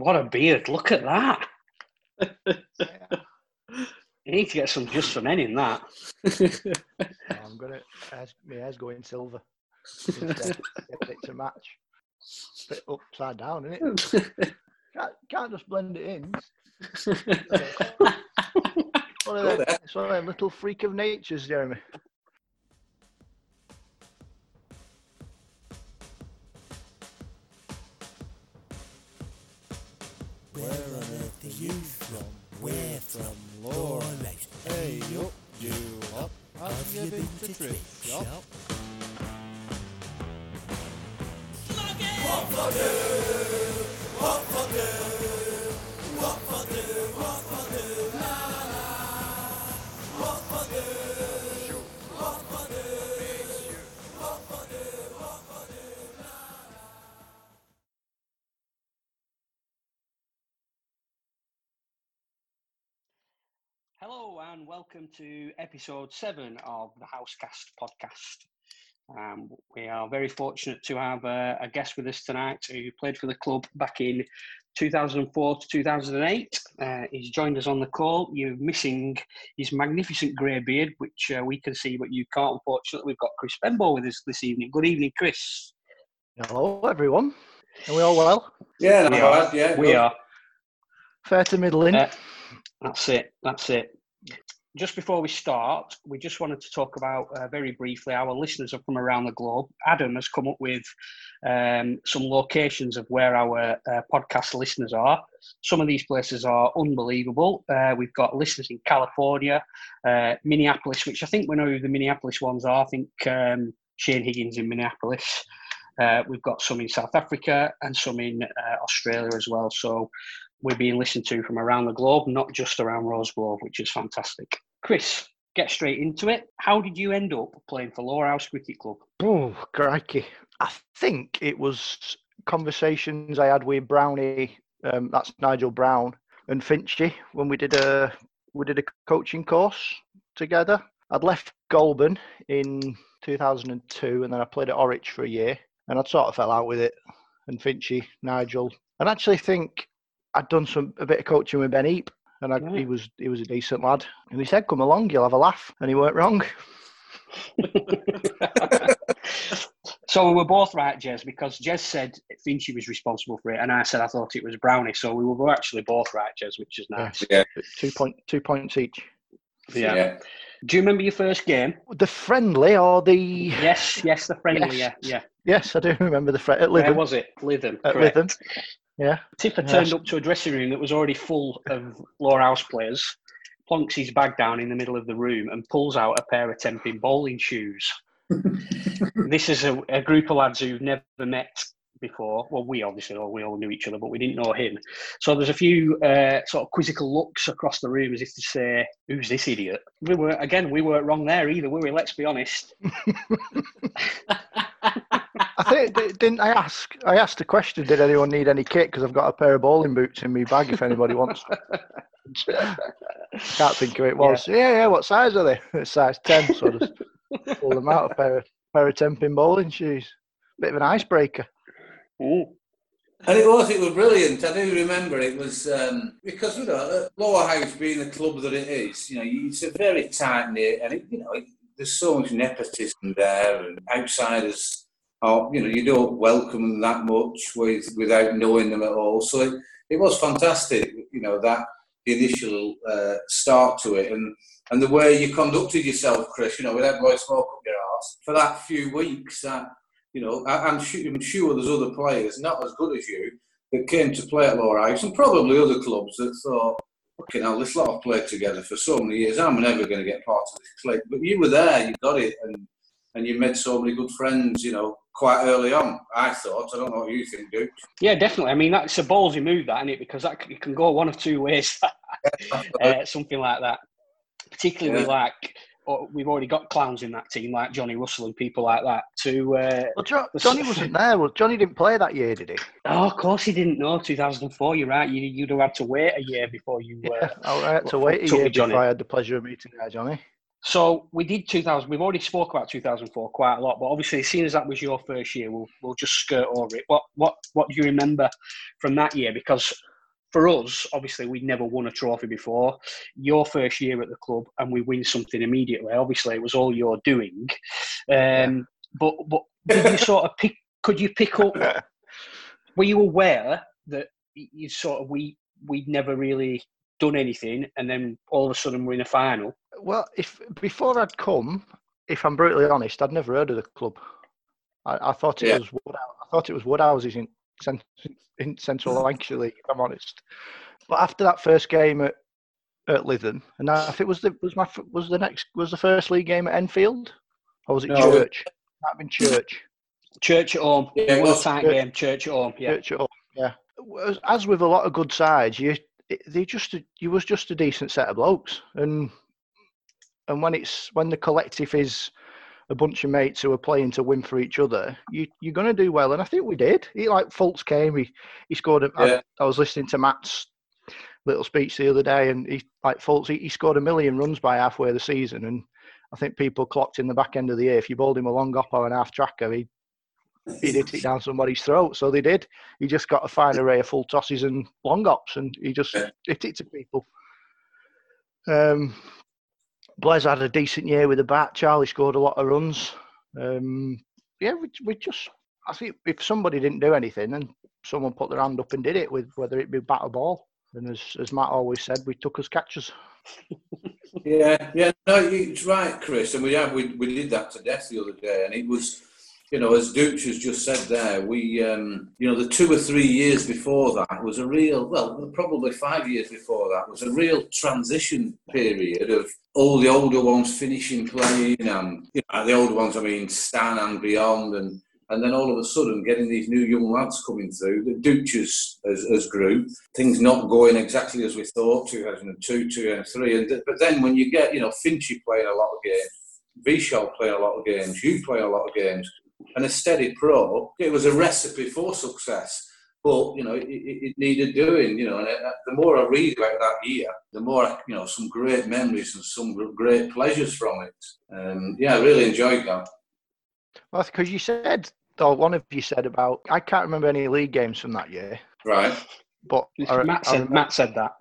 What a beard! Look at that. You need to get some just for men in that. I'm gonna. Hair's, my hair's going silver. Instead, get it to match. Bit upside down, isn't it? Can't, can't just blend it in. One of them, it's one of them little freak of natures, Jeremy. Where on earth are you from? We're from Lower House. Hey up, you up. Have you been to Trip Shop? Hello and welcome to episode seven of the Housecast podcast. Um, we are very fortunate to have a, a guest with us tonight who played for the club back in 2004 to 2008. Uh, he's joined us on the call. You're missing his magnificent grey beard, which uh, we can see, but you can't. Unfortunately, we've got Chris Benbow with us this evening. Good evening, Chris. Hello, everyone. Are we all well? Yeah, We are. bad, yeah. We good. are. Fair to middling. Uh, That's it. That's it. Just before we start, we just wanted to talk about uh, very briefly our listeners are from around the globe. Adam has come up with um, some locations of where our uh, podcast listeners are. Some of these places are unbelievable. Uh, we've got listeners in California, uh, Minneapolis, which I think we know who the Minneapolis ones are. I think um, Shane Higgins in Minneapolis. Uh, we've got some in South Africa and some in uh, Australia as well. So we're being listened to from around the globe, not just around Rose Grove, which is fantastic. Chris, get straight into it. How did you end up playing for Lower House Cricket Club? Oh, crikey. I think it was conversations I had with Brownie, um, that's Nigel Brown, and Finchy when we did a we did a coaching course together. I'd left Goulburn in 2002 and then I played at Orwich for a year and I sort of fell out with it. And Finchy, Nigel, and actually think I'd done some a bit of coaching with Ben Eap and I, he was he was a decent lad. And he said, "Come along, you'll have a laugh," and he weren't wrong. so we were both right, Jez, because Jez said Finchy was responsible for it, and I said I thought it was Brownie. So we were actually both right, Jez, which is nice. Yeah. Two point two points each. Yeah. yeah. Do you remember your first game? The friendly or the Yes, yes, the friendly. Yes. Yeah, yeah. yes, I do remember the friend at Where was it? Lytham. At correct. Lytham. Yeah, Tipper Yes. turned up to a dressing room that was already full of Lower House players, plonks his bag down in the middle of the room, and pulls out a pair of Temping bowling shoes. this is a, a group of lads who've never met before. Well, we obviously all we all knew each other, but we didn't know him. So there's a few uh, sort of quizzical looks across the room as if to say, "Who's this idiot?" We were again, we weren't wrong there either, were we? Let's be honest. I think didn't I ask? I asked a question. Did anyone need any kit? Because I've got a pair of bowling boots in my bag. If anybody wants, can't think of it. Was yeah, yeah. What size are they? It's size ten. So I just pull them out. A pair of pair of temping bowling shoes. Bit of an icebreaker. Ooh. And it was, it was brilliant. I do remember it was um, because you know Lower House being the club that it is, you know, it's a very tight knit, and it, you know, it, there's so much nepotism there, and outsiders are, you know, you don't welcome them that much with without knowing them at all. So it, it was fantastic, you know, that the initial uh, start to it, and and the way you conducted yourself, Chris, you know, without blowing smoke up your arse for that few weeks that. You know, I, I'm, sure, sure there's other players not as good as you that came to play at Lower House, and probably other clubs that thought, "Fucking hell, this lot have played together for so many years. I'm never going to get part of this clique." But you were there, you got it, and and you made so many good friends. You know, quite early on. I thought. I don't know what you think, Duke. Yeah, definitely. I mean, that's a ballsy move, that, isn't it? Because that c- it can go one of two ways. uh, something like that. Particularly Yeah. like we've already got clowns in that team, like Johnny Russell and people like that. To uh, Well, jo- Johnny wasn't there. Well, Johnny didn't play that year, did he? oh, of course he didn't know 2004. You're right. You, you'd have had to wait a year before you. Uh, Yeah, I had to wait a year me, Johnny. before I had the pleasure of meeting there, Johnny. So we did 2000. We've already spoke about 2004 quite a lot, but obviously, seeing as that was your first year, we'll we'll just skirt over it. What what what do you remember from that year? Because for us, obviously, we'd never won a trophy before. Your first year at the club, and we win something immediately. Obviously, it was all your doing. Um, But but did you sort of pick? Could you pick up? Were you aware that you sort of we we'd never really done anything, and then all of a sudden we're in a final? Well, if before I'd come, if I'm brutally honest, I'd never heard of the club. I, I thought it Yeah. was Wood, I thought it was Woodhouses in Central Lancashire League. If I'm honest, but after that first game at at Lytham, and I think it was the was my was the next was the first league game at Enfield, or was it No. Church? Might have been Church. Church at home, Yeah, it was tight game. Church at home, yeah. Church at home, yeah. As- with a lot of good sides, you they just a- you was just a decent set of blokes, and and when it's when the collective is a bunch of mates who are playing to win for each other, you you're going to do well, and I think we did. He like Fultz came, he he scored. A, Yeah. I, I was listening to Matt's little speech the other day, and he like Fultz, he, he scored a million runs by halfway of the season, and I think people clocked in the back end of the year if you bowled him a long up or an half tracker, he he'd hit it down somebody's throat. So they did. He just got a fine array of full tosses and long ups, and he just Yeah. hit it to people. Um, Blaise had a decent year with the bat. Charlie scored a lot of runs. Um, yeah, we, we just. I think if somebody didn't do anything, and someone put their hand up and did it with whether it be bat or ball, and as as Matt always said, we took as catchers. Yeah, yeah, no, it's right, Chris, and we have we, we did that to death the other day, and it was, you know, as Dooch has just said there, we, um, you know, the two or three years before that was a real, well, probably five years before that was a real transition period of all the older ones finishing playing, and you know, the older ones, I mean, Stan and beyond, and and then all of a sudden getting these new young lads coming through, the Dooches as, as group, things not going exactly as we thought, 2002, 2003. And but then when you get, you know, Finchy playing a lot of games, Vishal playing a lot of games, you play a lot of games, and a steady pro, it was a recipe for success. But you know, it, it it needed doing. You know, and it, the more I read about that year, the more I- you know, some great memories and some great pleasures from it. Um, yeah, I really enjoyed that. Well, because you said, or one of you said about, I can't remember any league games from that year, Right. but I, re- Matt I said remember- Matt said that.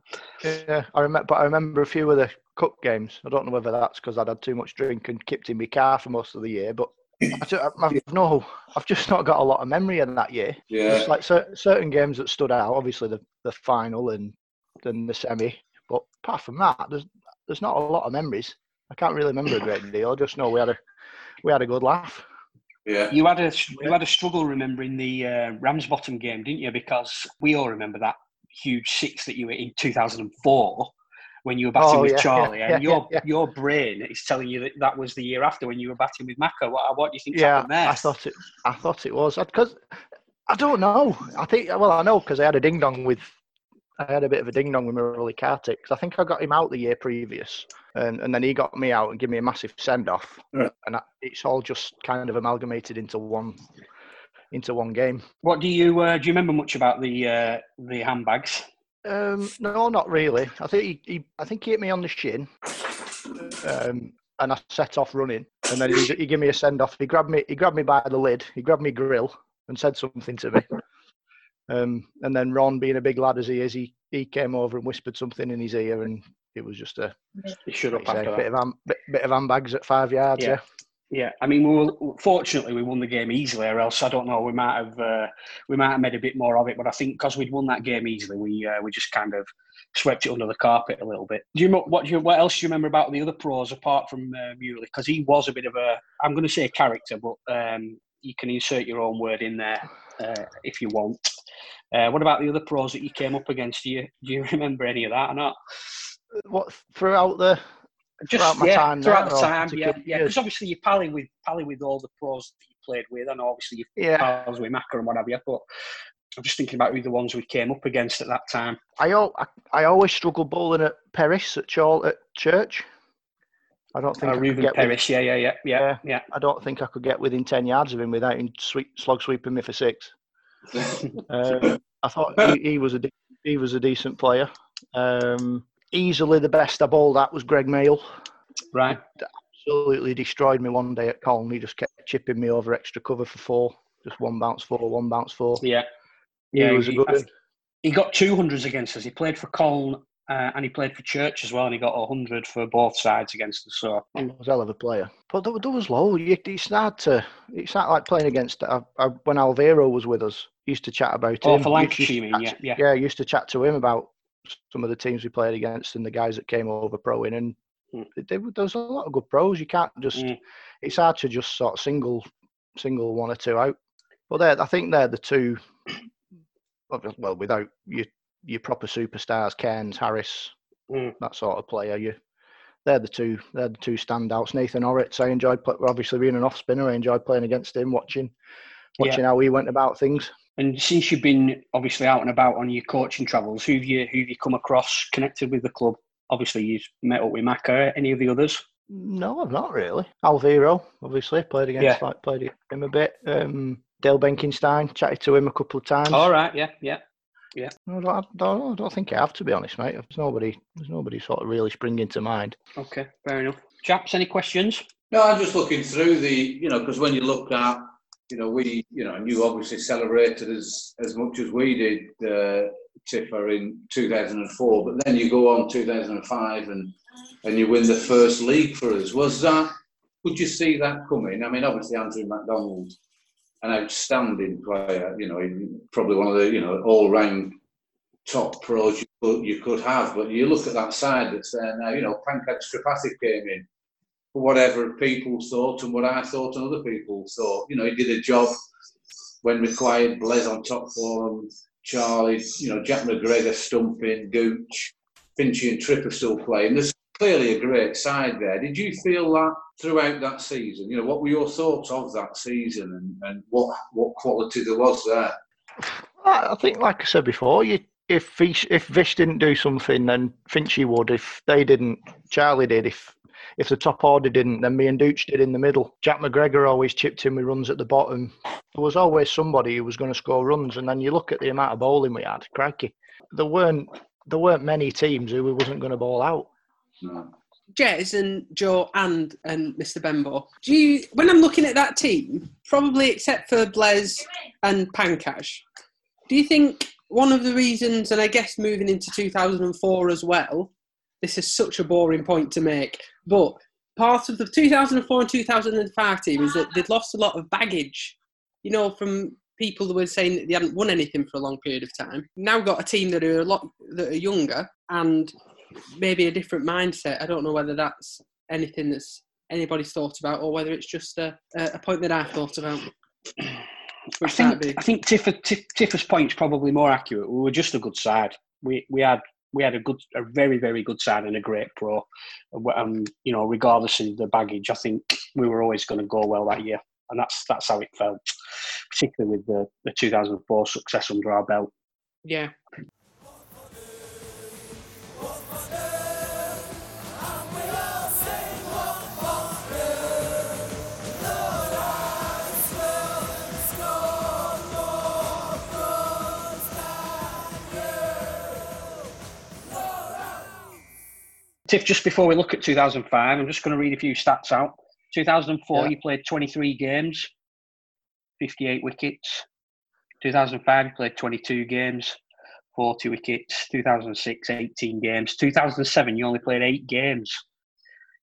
Yeah, I remember, but I remember a few of the cup games. I don't know whether that's because I'd had too much drink and kept in my car for most of the year, but I ju- I've no, I've just not got a lot of memory in that year. Yeah. It's like cer- certain games that stood out. Obviously, the the final and then the semi. But apart from that, there's there's not a lot of memories. I can't really remember a great deal. I just know we had a we had a good laugh. Yeah. You had a you had a struggle remembering the uh, Ramsbottom game, didn't you? Because we all remember that huge six that you were in 2004 when you were batting Oh, with yeah, yeah, Charlie, and yeah, your yeah. your brain is telling you that that was the year after when you were batting with Macca. What, what do you think happened there? I thought it. I thought it was because I don't know. I think well, I know because I had a ding dong with. I had a bit of a ding dong with Murali Kartik 'cause I think I got him out the year previous, and, and then he got me out and gave me a massive send off, and I, it's all just kind of amalgamated into one, into one game. What do you uh, do? You remember much about the uh, the handbags? Um, no, not really. I think he, he I think he hit me on the shin, um, and I set off running. And then he, he gave me a send off. He grabbed me. He grabbed me by the lid. He grabbed me grill and said something to me. Um, and then Ron, being a big lad as he is, he, he came over and whispered something in his ear, and it was just a You should like up you say, after bit of hand, bit, bit of handbags at five yards. Yeah. Yeah. Yeah, I mean, we fortunately we won the game easily, or else I don't know. We might have uh, we might have made a bit more of it, but I think because we'd won that game easily, we uh, we just kind of swept it under the carpet a little bit. Do you what do you what else do you remember about the other pros apart from uh, Muley? Because he was a bit of a I'm going to say a character, but um, you can insert your own word in there uh, if you want. Uh, what about the other pros that you came up against? Do you do you remember any of that or not? What throughout the Just Throughout my yeah, time throughout the time, yeah, yeah. Because obviously you pally with pally with all the pros that you played with, and obviously you yeah, pals with Macca and what have you. But I'm just thinking about who the ones we came up against at that time. I, al- I I always struggled bowling at Paris at Chal at church. I don't think Uh, I could Ruben get with- yeah, yeah, yeah, yeah, Yeah. yeah. I don't think I could get within 10 yards of him without him sweep, slog sweeping me for six. Um, I thought he, he was a de- he was a decent player. Um, easily the best I bowled at was Greg Mail. Right. Absolutely destroyed me one day at Colne. He just kept chipping me over extra cover for four. Just one bounce four, one bounce four. Yeah. He Yeah, was a he- good one. he got two hundreds against us. He played for Colne uh, and he played for Church as well, and he got a hundred for both sides against us. So He was a hell of a player. But there, there was low. It's hard to. It's not like playing against. Uh, uh, when Alviro was with us, used to chat about oh, him. for Used Lancashire, to mean? Yeah, yeah. yeah, used to chat to him about some of the teams we played against and the guys that came over pro in, and Mm. they, there was a lot of good pros. You can't just. Mm. It's hard to just sort of single, single one or two out. But they're, I think they're the two. well, without your your proper superstars, Cairns, Harris, Mm. that sort of player, you. They're the two. They're the two standouts. Nathan Hauritz. I enjoyed play, obviously being an off spinner. I enjoyed playing against him, watching, Yeah. watching how he went about things. And since you've been obviously out and about on your coaching travels, who've you who've you come across connected with the club? Obviously, you've met up with Macca. Any of the others? No, I've not really. Alviro, obviously, played against Yeah. like played against him a bit. Um, Dale Benkenstein, chatted to him a couple of times. All right, yeah, yeah. I don't, I don't, I don't think I have to be honest, mate. There's nobody, there's nobody sort of really springing to mind. Okay, fair enough. Chaps, any questions? No, I'm just looking through the, you know, because when you look at, you know, we, you know, and you obviously celebrated as as much as we did, uh, Tiffer in 2004, but then you go on 2005 and and you win the first league for us. Was that? Could you see that coming? I mean, obviously Andrew McDonald, an outstanding player. You know, probably one of the you know all round top pros you could, you could have. But you look at that side that's there now. You know, Pankaj Tripathi came in whatever people thought and what I thought and other people thought. You know, he did a job when required. Blaise on top form, Charlie, you know, Jack McGregor stumping, Gooch, Finchy and Tripp are still playing. There's clearly a great side there. Did you feel that throughout that season? You know, what were your thoughts of that season and, and what what quality there was there? I think, like I said before, you if Vish, if Vish didn't do something, then Finchy would. If they didn't, Charlie did. If if the top order didn't, then me and Dooch did in the middle. Jack McGregor always chipped in with runs at the bottom. There was always somebody who was going to score runs, and then you look at the amount of bowling we had. Crikey, there weren't there weren't many teams who wasn't going to bowl out. No. Jez and Joe and and Mr. Benbow. Do you when I'm looking at that team, probably except for Blaise and Pankaj, do you think one of the reasons, and I guess moving into 2004 as well, this is such a boring point to make, but part of the 2004 and 2005 team is that they'd lost a lot of baggage, you know, from people that were saying that they hadn't won anything for a long period of time. Now got a team that are a lot that are younger and maybe a different mindset. I don't know whether that's anything that's anybody's thought about or whether it's just a, a point that I've thought about. I think. I think Tiff, Tiffer's point's probably more accurate. We were just a good side. We we had we had a good, a very very good side and a great pro. Um, you know, regardless of the baggage, I think we were always going to go well that year, and that's that's how it felt, particularly with the the 2004 success under our belt. Yeah. Tiff, just before we look at 2005, I'm just going to read a few stats out. 2004, Yeah. you played 23 games, 58 wickets. 2005, you played 22 games, 40 wickets. 2006, 18 games. 2007, you only played eight games.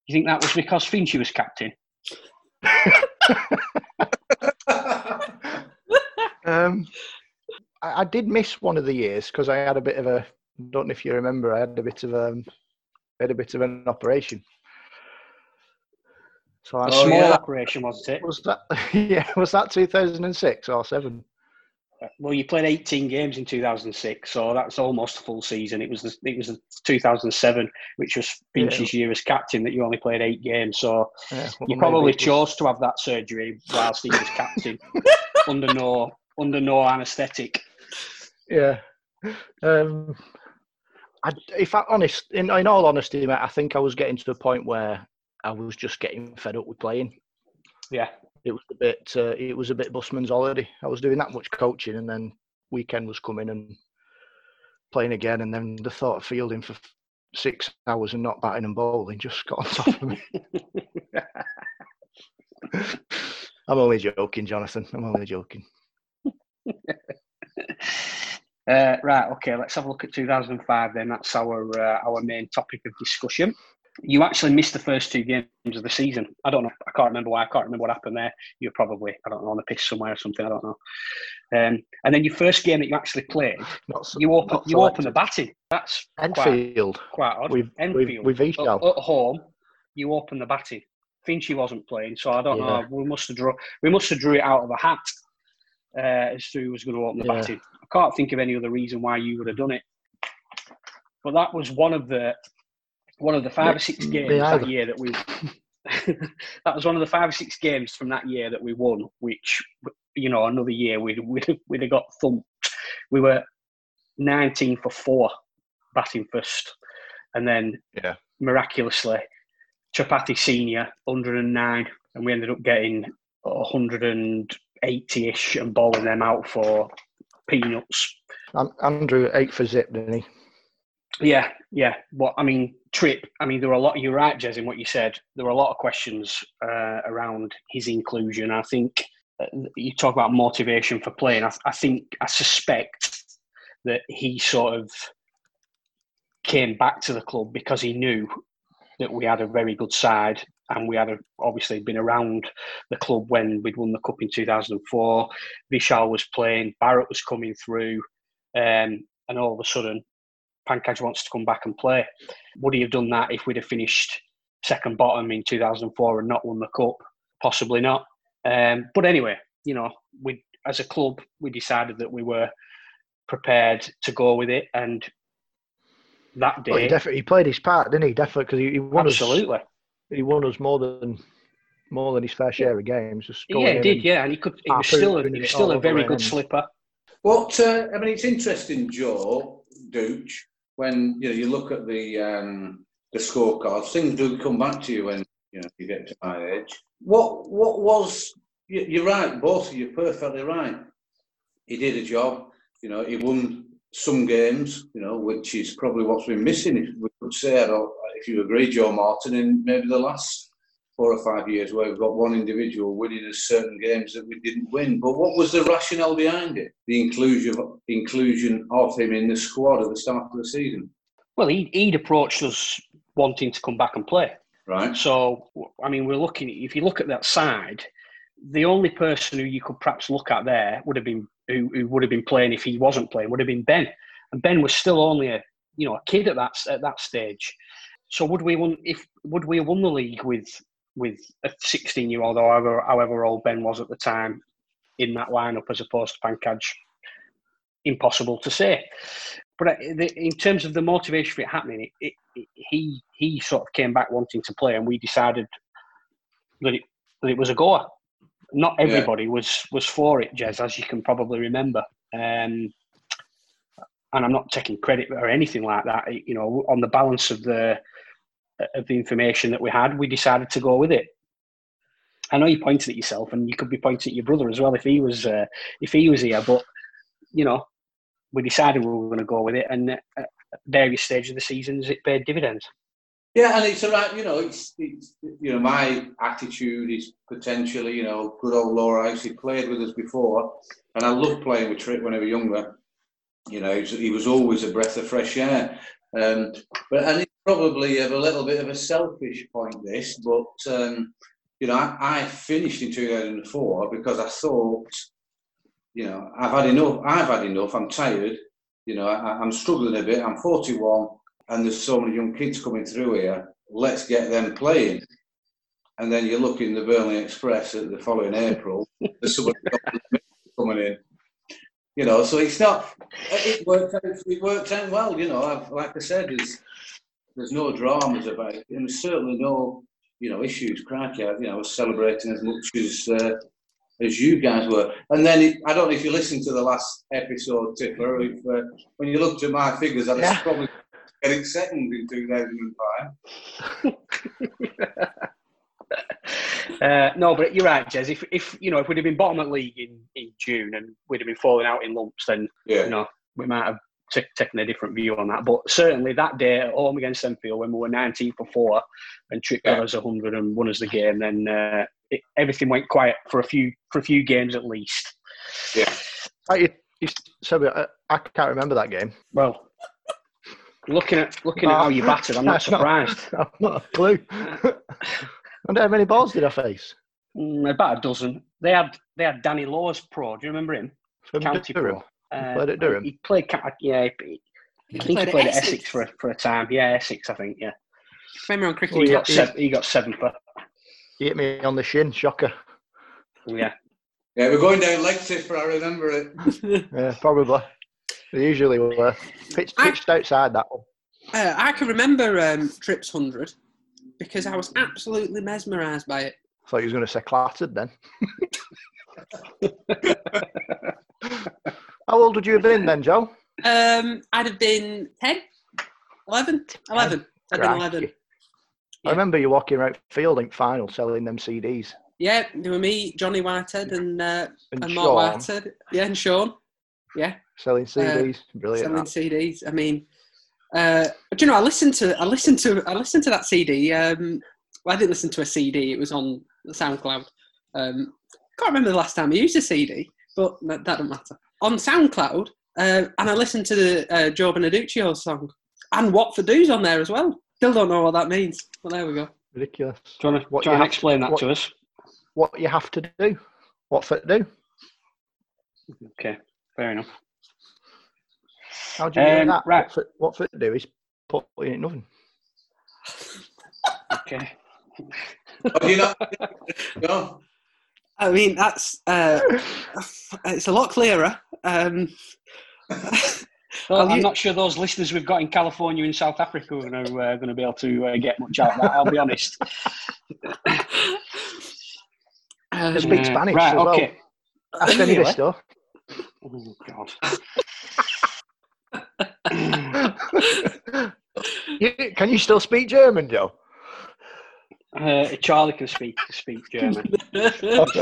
You think that was because Finchy was captain? Um, I, I did miss one of the years because I had a bit of a. Don't know if you remember. I had a bit of um, I had a bit of an operation. So A small yeah. operation, wasn't it? was that. Yeah, was that 2006 or seven? Well, you played 18 games in 2006, so that's almost a full season. It was the, it was 2007, which was Finch's year as captain, that you only played eight games. So Yeah, well, you probably chose to have that surgery whilst he was captain, under no under no anaesthetic. Yeah. Um, I, if I honest, in, in all honesty, mate, I think I was getting to a point where I was just getting fed up with playing. Yeah, It was a bit. Uh, it was a bit busman's holiday. I was doing that much coaching, and then weekend was coming and playing again, and then the thought of fielding for six hours and not batting and bowling just got on top of me. I'm only joking, Jonathan. I'm only joking. Uh, right, okay, let's have a look at 2005 then. That's our uh, our main topic of discussion. You actually missed the first two games of the season. I don't know. I can't remember why. I can't remember what happened there. You're probably, I don't know, on the piss somewhere or something. I don't know. Um, and then your first game that you actually played, Not s- you open you open the batting. That's Enfield quite odd. with Enfield. with, with at, at home, you open the batting. Finchy wasn't playing, so I don't Yeah. know. We must have drew. We must have drew it out of a hat uh, as to who was going to open the Yeah. batting. I can't think of any other reason why you would have done it. But that was one of the one of the five or six games that either. year that we. that was one of the five or six games from that year that we won. Which you know, another year we'd we'd, we'd have got thumped. We were nineteen for four, batting first, and then Yeah. miraculously, Tripathi Senior, 109, and we ended up getting 180 ish and bowling them out for peanuts. An- Andrew eight for zip, didn't he? Yeah, yeah. What I mean, trip. I mean, there were a lot. You're right, Jez, in what you said. There were a lot of questions uh, around his inclusion. I think uh, you talk about motivation for playing. I, I think I suspect that he sort of came back to the club because he knew that we had a very good side and we had a, obviously been around the club when we'd won the cup in 2004. Vishal was playing, Barrett was coming through, um, and all of a sudden, Pankaj wants to come back and play. Would he have done that if we'd have finished second bottom in 2004 and not won the cup? Possibly not. Um, but anyway, you know, we as a club we decided that we were prepared to go with it, and that Well, he day, he played his part, didn't he? Definitely because he, he won us. Absolutely, He won us more than more than his fair share of games. Just yeah, he did, yeah, and he could. He was still, a, he was still a very good slipper. What uh, I mean, it's interesting, Joe Dooch, when you know you look at the um, the scorecards. Things do come back to you when you know you get to my age. What what was you, you're right, both of you perfectly right. He did a job. You know, he won some games. You know, which is probably what's been missing. If we could say, I don't, if you agree, Joe Martin, in maybe the last four or five years where we've got one individual winning us certain games that we didn't win. But what was the rationale behind it? The inclusion inclusion of him in the squad at the start of the season, Well, he, he'd approached us wanting to come back and play. right? So, I mean, we're looking. If you look at that side, the only person who you could perhaps look at there would have been who, who would have been playing if he wasn't playing would have been Ben, and Ben was still only a you know a kid at that at that stage. So would we won if would we have won the league with with a 16 year old or however, however old Ben was at the time in that lineup as opposed to Pankaj? Impossible to say. But uh, in terms of the motivation for it happening, it, it, he he sort of came back wanting to play, and we decided that it that it was a goer. Not Yeah. everybody was was for it, Jez, as you can probably remember. Um, and I'm not taking credit or anything like that. You know, on the balance of the of the information that we had, we decided to go with it. I know you pointed at yourself, and you could be pointing at your brother as well if he was uh, if he was here. But you know, we decided we were going to go with it, and at various stages of the seasons, it paid dividends. Yeah, and it's right. You know, it's, it's you know my attitude is potentially you know good old Laura. He played with us before, and I loved playing with Tripp when I was younger. You know, he was, always a breath of fresh air. Um, but and it's probably of a little bit of a selfish point this, but um, you know, I, I finished in 2004 because I thought, you know, I've had enough. I've had enough. I'm tired. You know, I, I'm struggling a bit. I'm 41 and there's so many young kids coming through here. Let's get them playing. And then you look in the Burnley Express at the following April, there's somebody coming in. You know, so it's not. It worked out. It worked out well. You know, I've, like I said, there's there's no dramas about it, and there's certainly no you know issues. Crikey, I, you know, I was celebrating as much as uh, as you guys were. And then it, I don't know if you listened to the last episode, Tipper. If, uh, when you looked at my figures, I was Yeah. probably getting second in 2005. Uh, no, but you're right, Jez. If, if you know, if we'd have been bottom at league in, in June and we'd have been falling out in lumps, then Yeah. you know we might have t- taken a different view on that. But certainly that day at home against Enfield, when we were 19 for four and Trick got Yeah. us 100 and won us the game, then uh, it, everything went quiet for a few for a few games at least. Like you, You s- So I, I can't remember that game. Well, looking at looking at how you battered, I'm not That's not- surprised. I've not a clue. and how many balls did I face? Mm, about a dozen. They had they had Danny Laws pro. Do you remember him? From County Durham. pro. Uh, played at Durham? He played. ca- Yeah, he, I think he played at Essex for a, for a time. Yeah, Essex. I think. Yeah, Remember on cricket? Oh, he yeah. got seven, he got seven for. He hit me on the shin, shocker. Yeah, Yeah, we're going down Lexington, I remember it. Yeah, probably. They usually were. Pitched, I- outside that one. Uh, I can remember um, Trips 100 because I was absolutely mesmerised by it. I thought you was going to say clattered then. How old would you have been then, Joe? Um, I'd have been 10, 11, 11. I'd been Crikey. 11. I remember you walking around Fielding final selling them CDs. Yeah, they were me, Johnny Whitehead, and, uh, And, and Mark Sean Whitehead. Yeah, and Sean. Yeah, selling CDs. Brilliant. selling that. CDs. I mean, uh, do you know? I listened to I listened to I listened to that CD. Um, well, I didn't listen to a CD. It was on SoundCloud. Um, can't remember the last time I used a CD, but that, that doesn't matter. On SoundCloud, uh, and I listened to the uh, Joe Beneduccio song, and What for Do's on there as well. Still don't know what that means, but there we go. Ridiculous. do you want to What try you and have- explain that what- to us? What you have to do. What for to do. Okay, fair enough. How do you do Um, that? right. What for, what for to do is put in it nothing. Okay. Oh, you know, no. I mean, that's uh, it's a lot clearer. Um, Well, I'm you- not sure those listeners we've got in California and South Africa are going to uh, going to be able to uh, get much out of that. I'll be honest. um, They speak Uh, Spanish right? as well. Okay. Ask any Really? stuff. Oh God. Can you still speak German, Joe? Uh, Charlie can speak speak German.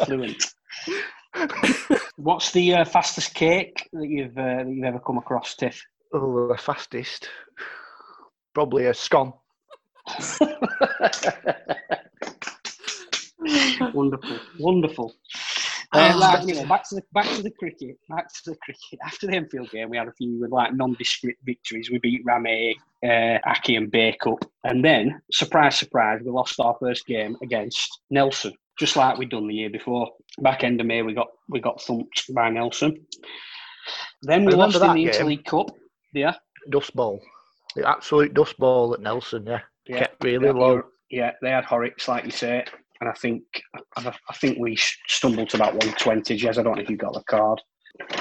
Fluent. What's the uh, fastest cake that you've uh, that you've ever come across, Tiff? Oh, the fastest. Probably a scone. wonderful, wonderful. Uh, right, anyway, back to the back to the cricket. Back to the cricket. After the Enfield game, we had a few like nondescript victories. We beat Rame, uh, Aki, and Bacup, and then surprise, surprise, we lost our first game against Nelson, just like we'd done the year before. Back end of May, we got we got thumped by Nelson. Then we lost in the that game. Interleague Cup. Yeah, Dust ball. The absolute dust ball at Nelson, yeah. yeah, Kept really yeah, low. Yeah, they had Horrocks, like you say, and I think I, I think we stumbled to about 120. Jez, I don't know if you got the card.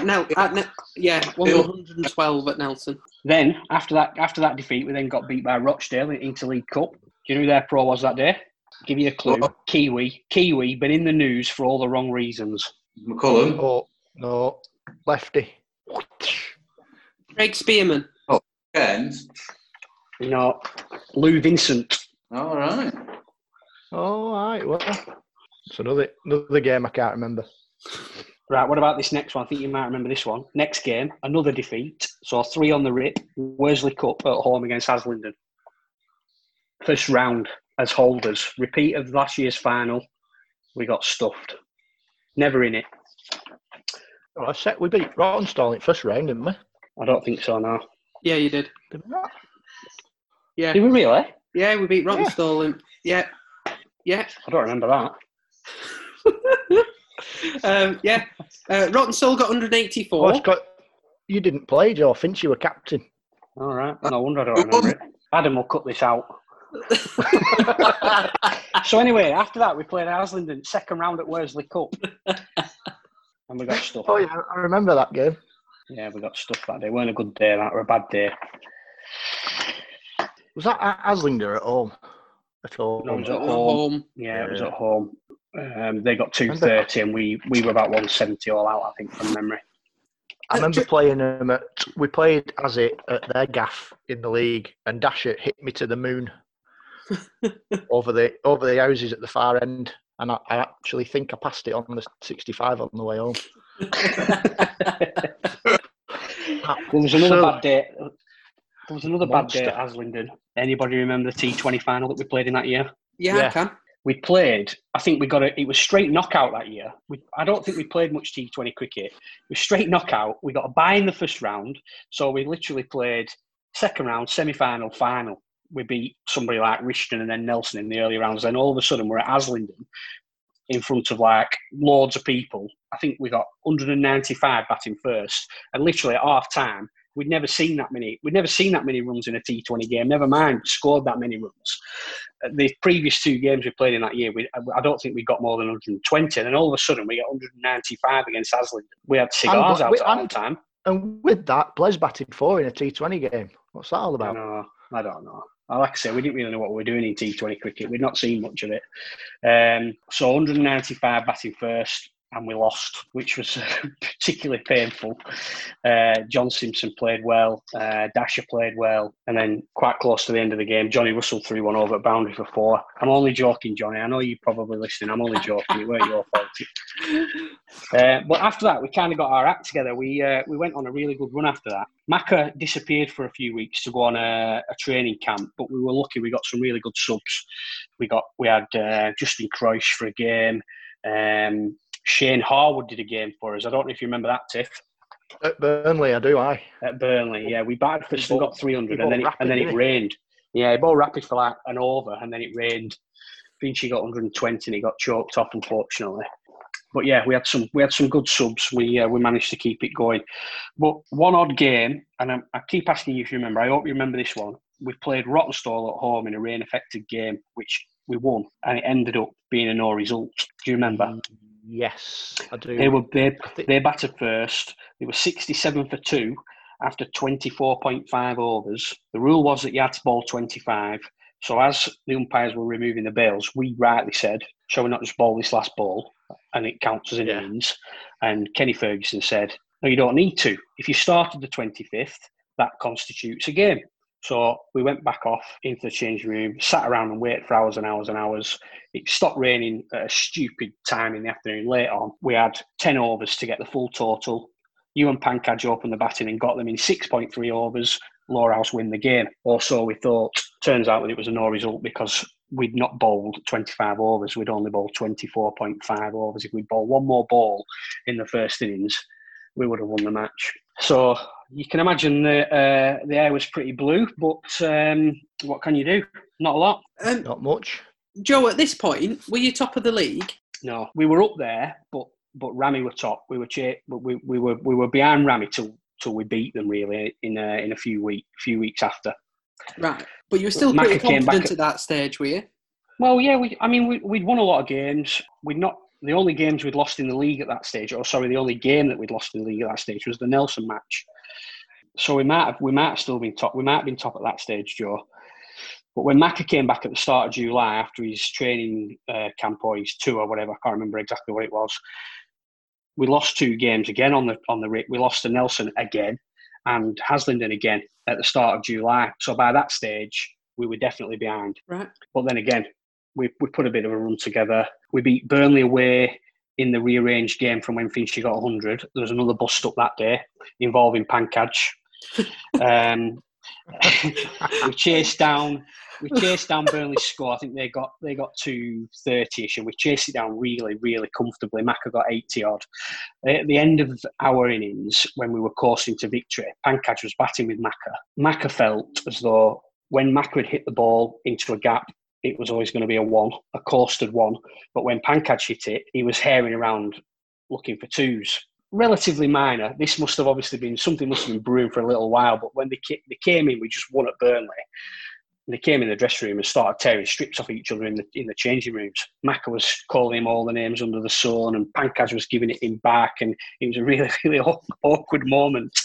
no, at Ne- yeah, 112 at Nelson. Then after that after that defeat, we then got beat by Rochdale in the Interleague Cup. Do you know who their pro was that day? Give you a clue. What? Kiwi. Kiwi, been in the news for all the wrong reasons. McCullum. Oh, no. Lefty. Craig Spearman. Oh, and, No, Lou Vincent. all right. All right, well. It's another, another game I can't remember. Right, what about this next one? I think you might remember this one. Next game, another defeat. So three on the rip. Worsley Cup at home against Haslingden. First round as holders. Repeat of last year's final. We got stuffed. Never in it. Oh, I said we beat Rawtenstall in first round, didn't we? I don't think so now. Yeah, you did. Did we not? Yeah, Did we really? yeah, we beat Rawtenstall. in- Yeah, yeah, I don't remember that. um, yeah. Uh, Soul got Oh, 184. it's got, you didn't play, Joe. Finch, you were captain. All right. No wonder I don't remember it. Adam will cut this out. So anyway, after that, we played Haslingden second round at Worsley Cup, and we got stuffed. Oh, yeah, I remember that game. Yeah, we got stuffed that day. weren't a good day, that or a bad day. Was that at Haslingden at home? At home? No, it was at At home. home. Yeah, it was at home. Um, they got two thirty, and we we were about one seventy all out, I think, from memory. I uh, remember playing them at. We played as it at their gaff in the league, and Dasher hit me to the moon over the over the houses at the far end, and I, I actually think I passed it on the 65 on the way home. Ah, there was another So- bad day. There was another bad day at Haslingden. Anybody remember the T Twenty final that we played in that year? Yeah, I can. we played. I think we got a. It was straight knockout that year. We, I don't think we played much T20 cricket. It was straight knockout. We got a bye in the first round, so we literally played second round, semi final, final. We beat somebody like Rishton and then Nelson in the early rounds. Then all of a sudden we're at Haslingden in front of like loads of people. I think we got 195 batting first, and literally at half time we'd never seen that many. We'd never seen that many runs in a T20 game. Never mind scored that many runs. The previous two games we played in that year, we, I don't think we got more than 120. And then all of a sudden, we got 195 against Haslingden. We had cigars And- out at half time. And with that, Blaise batted four in a T20 game. What's that all about? I don't know. Like I say, we didn't really know what we were doing in T20 cricket. We'd not seen much of it. Um, so 195 batting first, and we lost, which was particularly painful. Uh, John Simpson played well, uh, Dasher played well, and then quite close to the end of the game, Johnny Russell threw one over at boundary for four. I'm only joking, Johnny. I know you're probably listening. I'm only joking. It weren't your fault. Uh, but after that, we kind of got our act together. We uh, we went on a really good run after that. Macca disappeared for a few weeks to go on a, a training camp, but we were lucky. We got some really good subs. We got we had uh, Justin Croix for a game. Um, Shane Harwood did a game for us. I don't know if you remember that, Tiff. At Burnley, I do. I. At Burnley, yeah, we batted first He and got 300, and then it, bowled and then rapid, it rained. Yeah, he bowled rapid for like an over, and then it rained. Finchy got 120, and he got choked off, unfortunately. But yeah, we had some we had some good subs. We uh, we managed to keep it going. But one odd game, and I, I keep asking you if you remember. I hope you remember this one. We played Rawtenstall at home in a rain-affected game, which we won, and it ended up being a no result. Do you remember? Yes, I do. They were they, think- they batted first. They were 67 for two after 24.5 overs. The rule was that you had to bowl 25. So as the umpires were removing the bails, we rightly said, "Shall we not just bowl this last ball and it counts as an Yeah. innings?" And Kenny Ferguson said, "No, you don't need to. If you started the 25th, that constitutes a game." So we went back off into the changing room, sat around and waited for hours and hours and hours. It stopped raining at a stupid time in the afternoon. Late on, we had 10 overs to get the full total. You and Pankaj opened the batting and got them in 6.3 overs. Lower House win the game. Or so we thought. Turns out that it was a no result because we'd not bowled 25 overs. We'd only bowled 24.5 overs. If we'd bowled one more ball in the first innings, we would have won the match. So you can imagine the uh, the air was pretty blue, but um, what can you do? Not a lot. Um, Not much. Joe, at this point, were you top of the league? No, we were up there, but but Rami were top. We were cha- but we, we were we were behind Rami till till we beat them really in a, in a few week few weeks after. Right. But you were still Macca pretty came back confident at- at that stage, were you? Well, yeah, we I mean we, we'd won a lot of games. We'd not the only games we'd lost in the league at that stage, or sorry, the only game that we'd lost in the league at that stage was the Nelson match. So we might have we might have still been top. We might have been top at that stage, Joe. But when Macca came back at the start of July after his training uh, camp or his tour or whatever, I can't remember exactly what it was. We lost two games again on the on the we lost to Nelson again and Haslingden again at the start of July. So by that stage, we were definitely behind. Right. But then again, we, we put a bit of a run together. We beat Burnley away in the rearranged game from when Finchy got 100. There was another bust up that day involving Pankaj. um, we chased down. We chased down Burnley's score. I think they got they got to thirty-ish, and we chased it down really, really comfortably. Macca got eighty odd. At the end of our innings, when we were coursing to victory, Pankaj was batting with Macca. Macca felt as though when Macca had hit the ball into a gap, it was always going to be a one, a coasted one. But when Pankaj hit it, he was herring around looking for twos. Relatively minor. This must have obviously been something must have been brewing for a little while. But when they they came in, we just won at Burnley. They came in the dressing room and started tearing strips off each other in the in the changing rooms. Macca was calling him all the names under the sun, and Pankaj was giving it him back, and it was a really really awkward moment.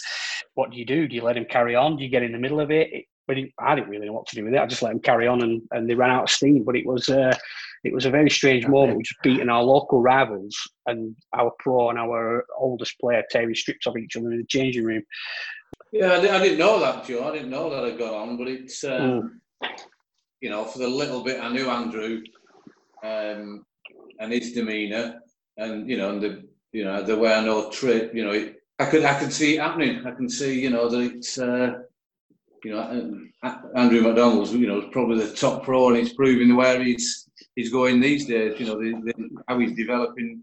What do you do? Do you let him carry on? Do you get in the middle of it? But I didn't really know what to do with it. I just let him carry on, and, and they ran out of steam. But it was uh, it was a very strange moment. We just beating our local rivals and our pro and our oldest player tearing strips off each other in the changing room. Yeah, I, I didn't know that, Joe. I didn't know that had gone on, but it's um, Mm. you know, for the little bit I knew Andrew um, and his demeanour, and you know, and the you know the way I know Trip, you know, it, I could I could see it happening. I can see you know that it's uh, you know, um, Andrew McDonald's, you know, is probably the top pro, and it's proving where he's he's going these days. You know, the, the, how he's developing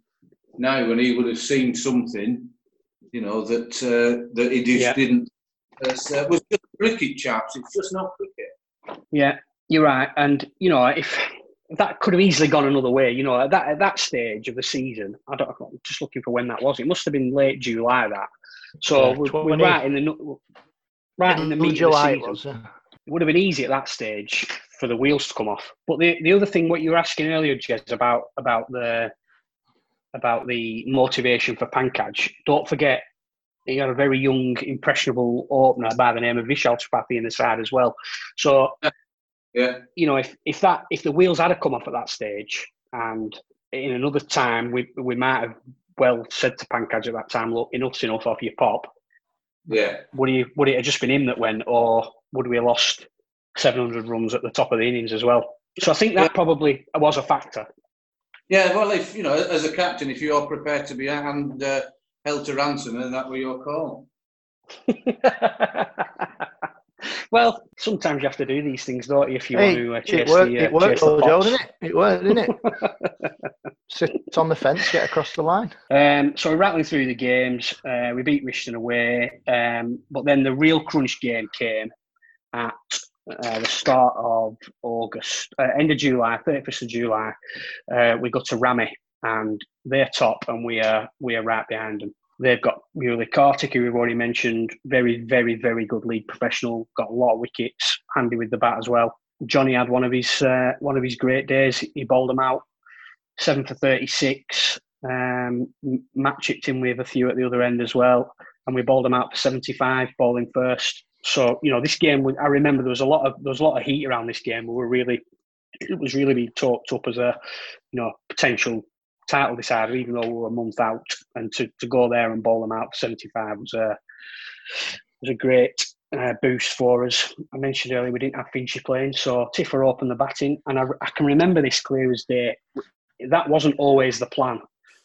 now, and he would have seen something, you know, that uh, that he just Yeah. didn't. It's, uh, was just cricket, chaps. It's just not cricket. Yeah, you're right. And you know, if that could have easily gone another way, you know, at that at that stage of the season, I don't. I'm just looking for when that was. It must have been late July. That. So Yeah, we're, we're right in the nu- right in the Middle meat July of it the was. season. yeah. It would have been easy at that stage for the wheels to come off. But the the other thing, what you were asking earlier, Jez, about about the about the motivation for Pankaj. Don't forget, he had a very young, impressionable opener by the name of Vishal Tripathi in the side as well. So Yeah, you know, if, if that if the wheels had come off at that stage, and in another time we we might have well said to Pankaj at that time, look, enough's enough off your pop. Yeah. Would he would it have just been him that went, or would we have lost seven hundred runs at the top of the innings as well? So I think that Yeah. probably was a factor. Yeah, well, if you know, as a captain, if you're prepared to be hand uh, held to ransom, then that were your call. well, sometimes you have to do these things, don't you? If you Hey, want to uh, it chase worked, the, uh, it worked chase the Joe, didn't it? It worked, didn't it? Sit on the fence, get across the line. Um, so we're rattling through the games. Uh, we beat Rishton away, um, but then the real crunch game came at uh, the start of August, uh, end of July, 31st of July. Uh, we got to Rami, and they're top, and we are we are right behind them. They've got Murali Kartik, who we've already mentioned, very, very, very good league professional. Got a lot of wickets, handy with the bat as well. Johnny had one of his uh, one of his great days. He bowled them out seven for 36. Um, M- Matt chipped in with a few at the other end as well, and we bowled them out for 75, bowling first. So you know, this game, I remember there was a lot of there was a lot of heat around this game. We were really, it was really being talked up as a, you know, potential title decider, even though we were a month out. And to, to go there and bowl them out for 75 was a was a great uh, boost for us. I mentioned earlier we didn't have Finchy playing, so Tiffer opened the batting, and I, I can remember this clear as day that wasn't always the plan.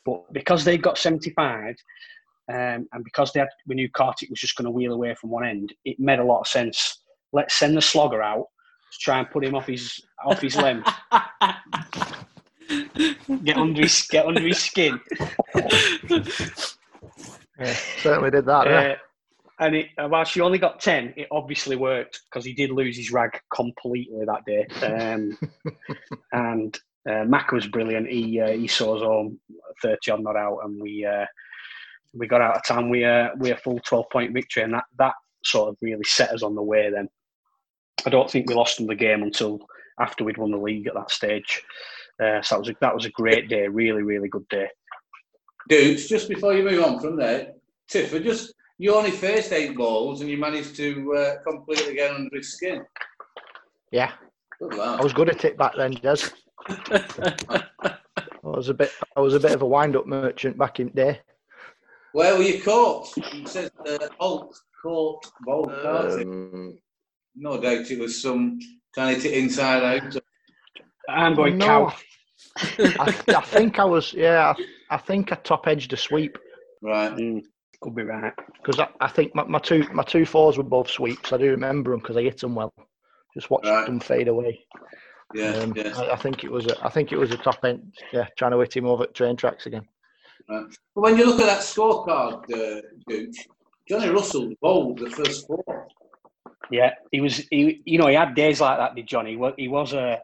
But because they got 75, um, and because they had, we knew Kartik was just going to wheel away from one end, it made a lot of sense. Let's send the slogger out to try and put him off his off his limb, get under his get under his skin. Yeah, certainly did that. yeah. Uh, and it, uh, whilst you only got 10, it obviously worked because he did lose his rag completely that day. Um, and uh, Mac was brilliant. He uh, he saw us home 30 odd not out, and we uh, we got out of town. We uh, we a full 12 point victory, and that, that sort of really set us on the way then. I don't think we lost in the game until after we'd won the league at that stage. Uh, so that was a, that was a great day, really, really good day. Dudes, just before you move on from there, Tiffer, just you only faced eight balls and you managed to uh, completely get under his skin. Yeah, Good I was good at it back then, Des. I was a bit, I was a bit of a wind-up merchant back in the day. Where were you caught? It says uh, Alt caught ball Carter. Um, No doubt it was some trying to hit inside out. I'm going no, cow. I, I think I was, yeah, I, I think I top edged a sweep Right. Mm, could be right. because I, I think my, my two my two fours were both sweeps. I do remember them because I hit them well. Just watched Right. them fade away. Yeah. Um, yeah. I, I think it was a, I think it was a top end. Yeah, trying to hit him over at train tracks again. Right. But when you look at that scorecard, uh, Gooch, Johnny Russell bowled the first four. Yeah, he was. He, you know, he had days like that. Did Johnny? Well, he was a.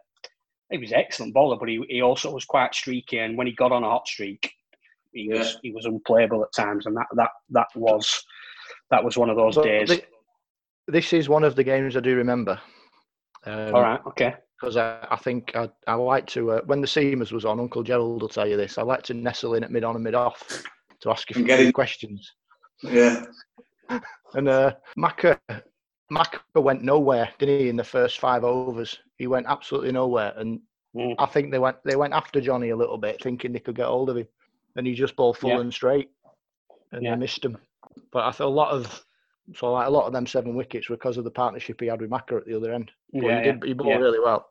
He was an excellent bowler, but he, he also was quite streaky. And when he got on a hot streak, he Yeah. was he was unplayable at times. And that that that was that was one of those But days. thi- this is one of the games I do remember. Um, All right, okay. Because I, I think I, I like to, uh, when the Seamers was on, Uncle Gerald will tell you this, I like to nestle in at mid on and mid off to ask you a get few questions. Yeah. And uh, Macca, Macca went nowhere, didn't he, in the first five overs? He went absolutely nowhere. And Mm. I think they went they went after Johnny a little bit, thinking they could get hold of him. And he just bowled full Yeah. and straight. And Yeah. they missed him. But I thought a lot of, so like a lot of them seven wickets were because of the partnership he had with Macca at the other end. But Yeah, he, did, he bowled yeah. really well.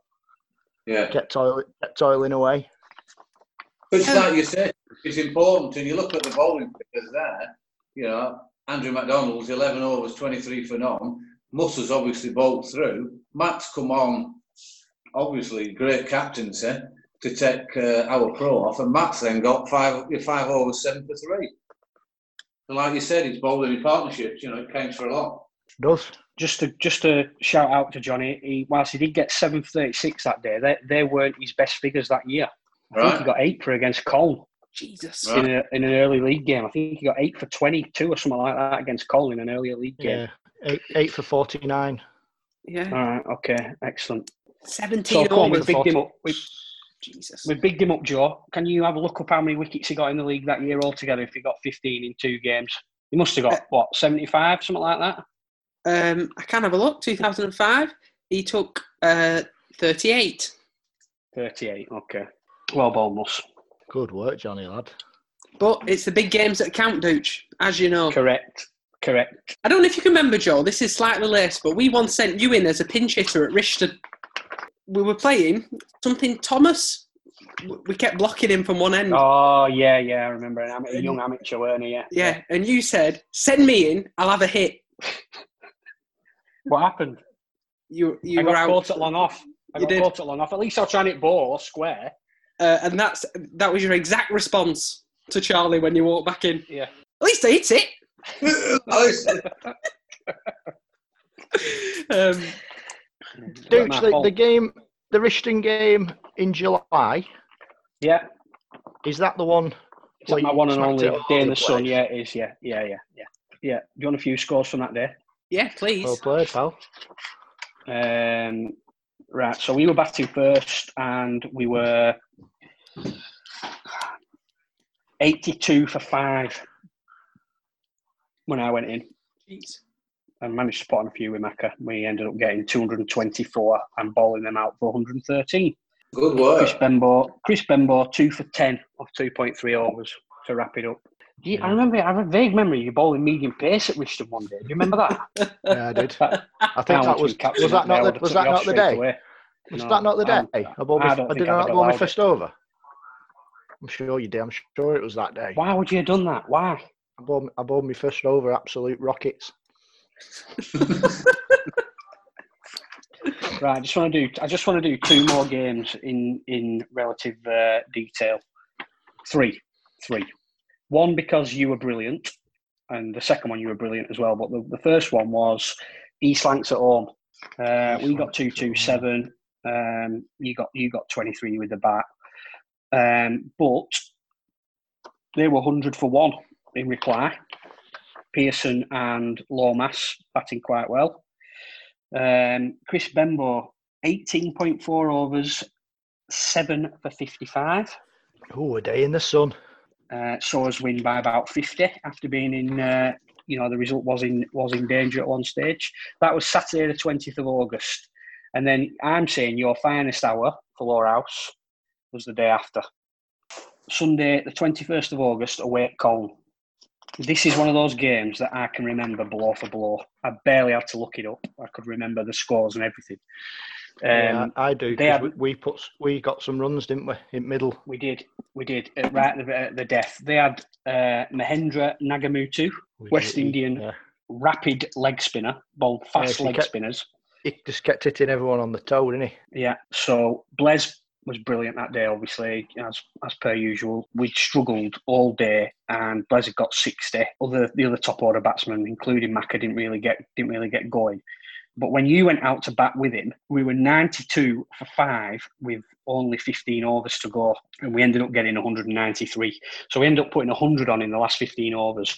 Yeah. Kept, toil, kept toiling away. But it's like you said, it's important. And you look at the bowling figures there, you know, Andrew McDonald's 11 overs, 23 for none. Mussel's obviously bowled through. Matt's come on, obviously great captaincy to take uh, our pro off, and Matt's then got five five over seven for three. And like you said, it's bowling in partnerships. You know, it counts for a lot. Does just to just to shout out to Johnny, he, whilst he did get seven for thirty six that day, they, they weren't his best figures that year. I think he got eight for against Colne Jesus. Right. in, a, in an early league game. I think he got eight for twenty two or something like that against Colne in an earlier league game. yeah eight eight for forty nine. Yeah. All right, okay, excellent. 17 So come on, we overs. bigged him up. We, Jesus. we bigged him up, Joe. Can you have a look up how many wickets he got in the league that year altogether? If he got fifteen in two games, he must have Uh, got what seventy five, something like that. Um, I can have a look. 2005, he took uh, 38. Thirty eight. Okay, well, bonus. Good work, Johnny lad. But it's the big games that count, Dooch, as you know. Correct. Correct. I don't know if you can remember, Joel. This is slightly late, but we once sent you in as a pinch hitter at Rishton. We were playing something Thomas. We kept blocking him from one end. Oh yeah, yeah, I remember. Am- a young amateur, weren't? Yeah. Yeah, and you said, "Send me in. I'll have a hit." What happened? You you I were got out, caught at long off. I You got did. caught at long off. At least I'll try and hit ball or square. uh, and that's that was your exact response to Charlie when you walked back in. Yeah. At least I hit it. Um, Dukes, the, the game, the Rishton game in July, Yeah, is that the one? is that my one and only day in over the sun. Yeah, it is. Yeah, yeah, yeah, yeah. Yeah. Do you want a few scores from that day? yeah, please. Well played, pal. Um, right. So we were batting first, and we were eighty-two for five when I went in. Jeez. and managed to put on a few with Macca. We ended up getting 224 and bowling them out for 113. Good work. Chris work. Benbow, Chris Benbow, two for 10 off 2.3 overs to wrap it up. Do you, I remember, I have a vague memory you bowling medium pace at Rishton one day. Do you remember that? Yeah, I did. That- I think that was was that not the, was that not the day? Was No, that not the day? I, bowled I my, don't I did I've not ever bowl my allowed first over. I'm sure you did. I'm sure it was that day. Why would you have done that? Why? I bowled, I bowled my first over, absolute rockets. Right, I just want to do. I just want to do two more games in in relative uh, detail. Three, three. One because you were brilliant, and the second one you were brilliant as well. But the, the first one was East Lancs at home. Uh, we got two two seven. Um, you got you got twenty three with the bat, um, but they were hundred for one in reply. Pearson and Lomas batting quite well. Um, Chris Benbow, 18.4 overs, 7 for 55. Oh, a day in the sun. Uh, saw us win by about 50 after being in, uh, you know, the result was in was in danger at one stage. That was Saturday, the 20th of August. And then I'm saying your finest hour for Lower House was the day after. Sunday, the 21st of August, away at Colne. This is one of those games that I can remember blow for blow. I barely had to look it up. I could remember the scores and everything. Um, yeah, I do. had- we, we put we got some runs, didn't we? In middle. We did, we did, right at the, at the death. They had uh, Mahendra Nagamootoo, We West did- Indian. Yeah. rapid leg spinner, bowled fast she leg kept- spinners. He just kept hitting everyone on the toe, didn't he? Yeah, so Blaise was brilliant that day, obviously, as as per usual. We struggled all day and had got 60. Other the other top order batsmen, including Macca, didn't really get didn't really get going. But when you went out to bat with him, we were 92 for five with only 15 overs to go, and we ended up getting 193. So we ended up putting 100 on in the last 15 overs,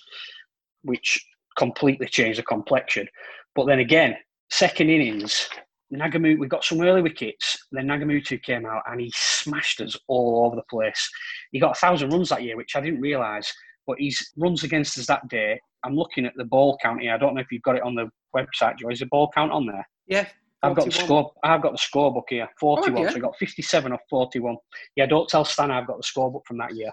which completely changed the complexion. But then again, second innings, Nagamootoo, we got some early wickets. Then Nagamootoo came out and he smashed us all over the place. He got a thousand runs that year, which I didn't realise. But his runs against us that day, I'm looking at the ball count here. I don't know if you've got it on the website, Joe. Is the ball count on there? Yeah. I've got the score. I've got the scorebook here. Forty-one. you? so I got fifty-seven off forty-one. Yeah, don't tell Stan I've got the scorebook from that year.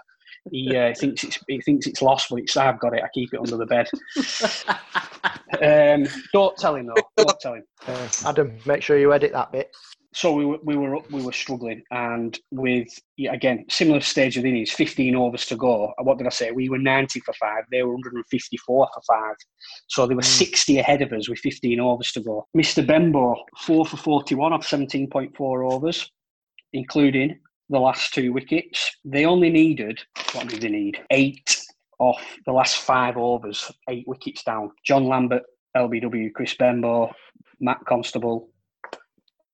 He uh, thinks it's he thinks it's lost, but it's I've got it. I keep it under the bed. Um, don't tell him though. Don't tell him. Uh, Adam, make sure you edit that bit. so we were we were we were struggling, and with yeah, again similar stage of the innings, fifteen overs to go. What did I say? We were ninety for five. They were one hundred and fifty-four for five. So they were sixty ahead of us with fifteen overs to go. Mister Benbow four for forty-one off seventeen point four overs, including the last two wickets. They only needed what did they need? Eight off the last five overs, eight wickets down. John Lambert, LBW, Chris Benbow, Matt Constable,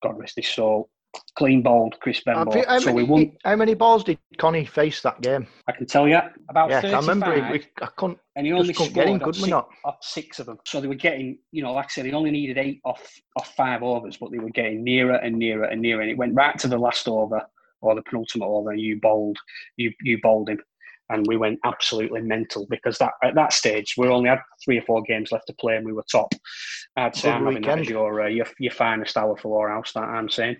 God rest his soul, clean bowled Chris you- how, so many, we won. how many balls did Connie face that game? I can tell you about Yeah, 35, I remember. He, we, I couldn't. and he only scored get him, off, six, off six of them. So they were getting, you know, like I said, they only needed eight off off five overs, but they were getting nearer and nearer and nearer. And it went right to the last over or the penultimate over, and you bowled, you you bowled him, and we went absolutely mental because that at that stage we only had three or four games left to play, and we were top. I'd say I'm having that as your, uh, your your finest hour for Lower House. That I'm saying.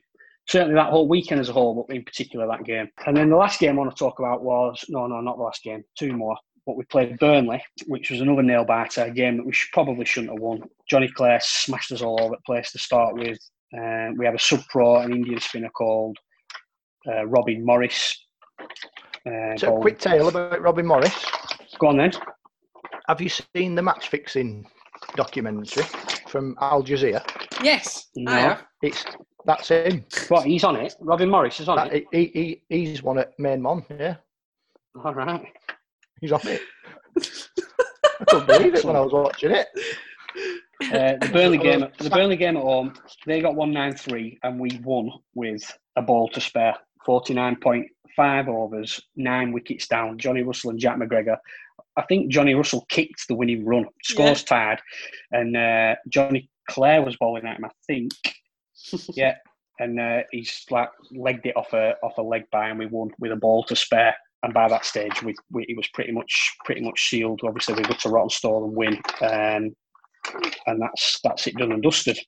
Certainly that whole weekend as a whole, but in particular that game. And then the last game I want to talk about was no, no, not the last game. Two more but we played Burnley, which was another nail biter, a game that we should, probably shouldn't have won. Johnny Clare smashed us all over the place to start with. Uh, we had a sub pro, an Indian spinner called uh, Robin Morris. Uh, So, a quick tale about Robin Morris. Go on then. Have you seen the match fixing documentary from Al Jazeera? Yes, No. I have. It's that's him. What? He's on it. Robin Morris is on That, it. he, he, he's one at Main Mon. Yeah, All right. he's on it. I couldn't believe it when I was watching it. Uh, the Burnley game, the Burnley game at home, they got one nine three, and we won with a ball to spare. Forty nine point five overs, nine wickets down. Johnny Russell and Jack McGregor. I think Johnny Russell kicked the winning run. Scores tied, and uh, Johnny Clare was bowling at him. I think. yeah, and uh, he's like legged it off a off a leg by, and we won with a ball to spare. And by that stage, we, we it was pretty much pretty much sealed. Obviously, we got to Rawtenstall and win. Um, and that's that's it done and dusted.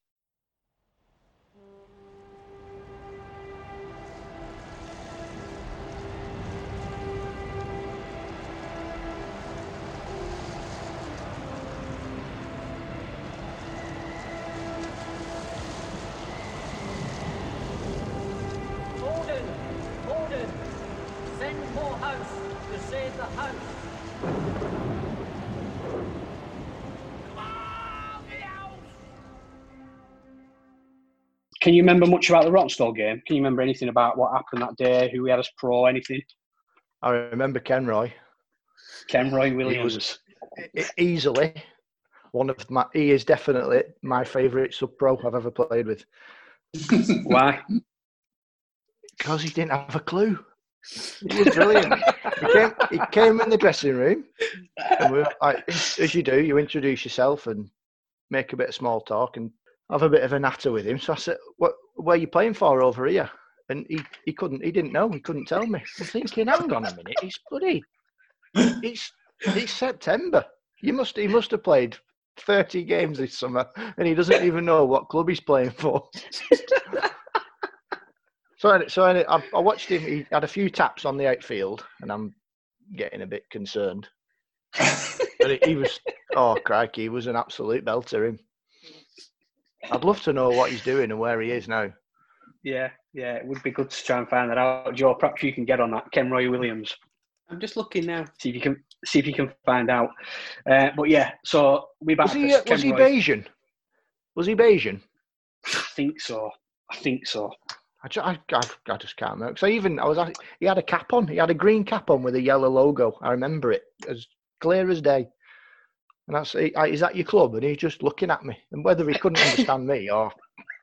Can you remember much about the Rawtenstall game? Can you remember anything about what happened that day? Who we had as pro? Anything? I remember Kenroy Ken Roy Williams. E- easily one of my. He is definitely my favourite sub pro I've ever played with Why? because he didn't have a clue. He was brilliant. he, came, he came in the dressing room, and we were, like, as you do, you introduce yourself and make a bit of small talk and have a bit of a natter with him. So I said, "What? Where are you playing for over here?" And he, he couldn't. He didn't know. He couldn't tell me. I'm thinking, hang on a minute. It's bloody. It's it's September. You must. He must have played thirty games this summer, and he doesn't even know what club he's playing for. So, so I, I I watched him. He had a few taps on the outfield, and I'm getting a bit concerned. But he, he was, oh crikey, he was an absolute belter. Him. I'd love to know what he's doing and where he is now. Yeah, yeah. It would be good to try and find that out, Joe. Perhaps you can get on that. Kenroy Williams. I'm just looking now. See if you can see if you can find out. Uh, but yeah, so we back Was he? to Uh, was he Roy. Bajan? Was he Bajan? I think so. I think so. I, ju- I, I, I just can't remember. So even I was, he had a cap on. He had a green cap on with a yellow logo. I remember it as clear as day. And I- is that your club? And he's just looking at me. And whether he couldn't understand me or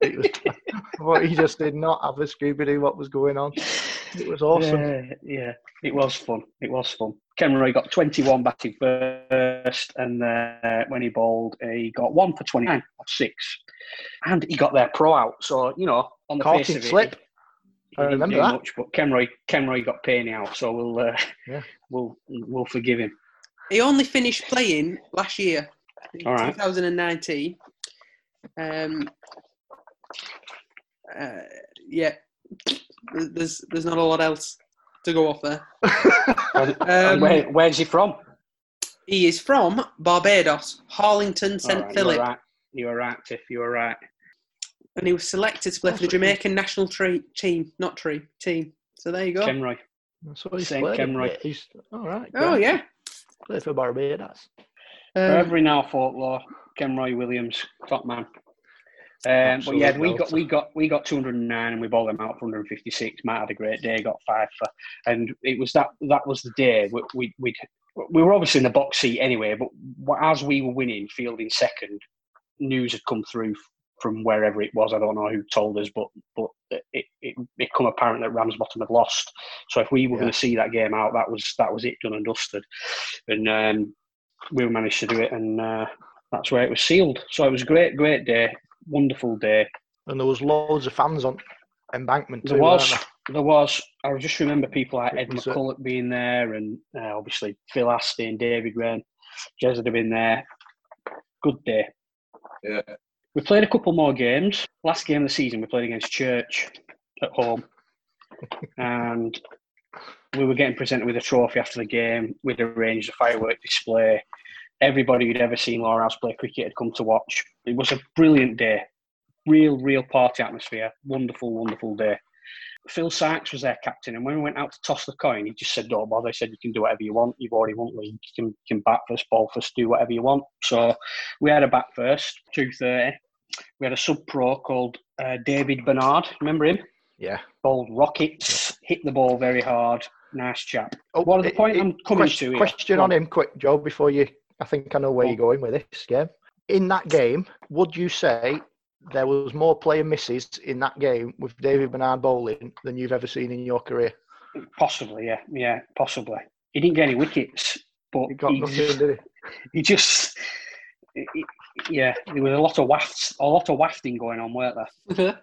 it was, he just did not have a Scooby Doo what was going on. It was awesome. Yeah, yeah. It was fun. It was fun. Kenroy got 21 batting first, and uh, when he bowled, he got one for 29 off six, and he got their pro out. So you know, on the Caught face of it, slip. he I remember that. much. But Kenroy, Ken Roy got Payne out, so we'll uh, Yeah. we'll we'll forgive him. He only finished playing last year, in All right. 2019. Um, uh, yeah, there's there's not a lot else to go off there. Um, where, where's he from? He is from Barbados, Harlington, St right, Philip. You were right. You were right, Tiff. You were right. and he was selected to play for the That's what he- Jamaican national tree, team, not tree team. So there you go. Kenroy. That's what he's Saint played. Kenroy. Yeah, He's all right. oh great. yeah. Played for Barbados. Um, Forever in our folklore, Kenroy Williams, top man. Um, but yeah, we got we got we got 209 and we bowled them out for 156. Matt had a great day, got five for, and it was that that was the day we we we'd, we were obviously in the box seat anyway. But as we were winning, fielding second, news had come through from wherever it was. I don't know who told us, but but it it become apparent that Ramsbottom had lost. So if we were Yeah. going to see that game out, that was that was it done and dusted, and um, we managed to do it, and uh, that's where it was sealed. So it was a great, great day, wonderful day. And there was loads of fans on embankment too. There was, weren't there was. I just remember people like Ed was a- McCulloch being there, and uh, obviously Phil Astin, David Wren, Jez had been there. Good day. Yeah. We played a couple more games. Last game of the season, we played against Church at home, and we were getting presented with a trophy after the game. We'd arranged a firework display. Everybody who'd ever seen Lower House play cricket had come to watch. It was a brilliant day. Real, real party atmosphere. Wonderful, wonderful day. Phil Sykes was their captain, and when we went out to toss the coin, he just said, "Don't bother." He said, "You can do whatever you want. You've already won league. You can, you can bat first, ball first, do whatever you want." So we had a bat first, two thirty. We had a sub pro called uh, David Bernard. Remember him? Yeah. Bowled rockets, hit the ball very hard. Nice chap. Oh, What are the point it- I'm coming question, to here? Question on him, quick, Joe, before you. I think I know where Go you're going with this game. In that game, would you say there was more player misses in that game with David Bernard bowling than you've ever seen in your career? Possibly, yeah, yeah, possibly. He didn't get any wickets, but He got he, nothing, just, did he? he just, he- he- yeah, there was a lot of wafts, a lot of wafting going on, weren't there?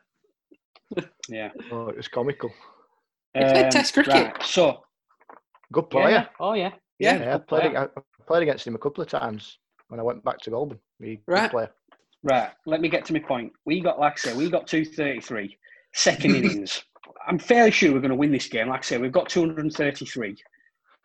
Yeah. Oh, it was comical. He played um, Test cricket. right, so, Good yeah, player. yeah, oh yeah, Yeah, yeah, Yeah, I played, I played against him a couple of times when I went back to Goulburn. He, good Right. player. Right, let me get to my point. We got, like I say, we got 233, second innings. I'm fairly sure we're going to win this game. Like I say, we've got 233.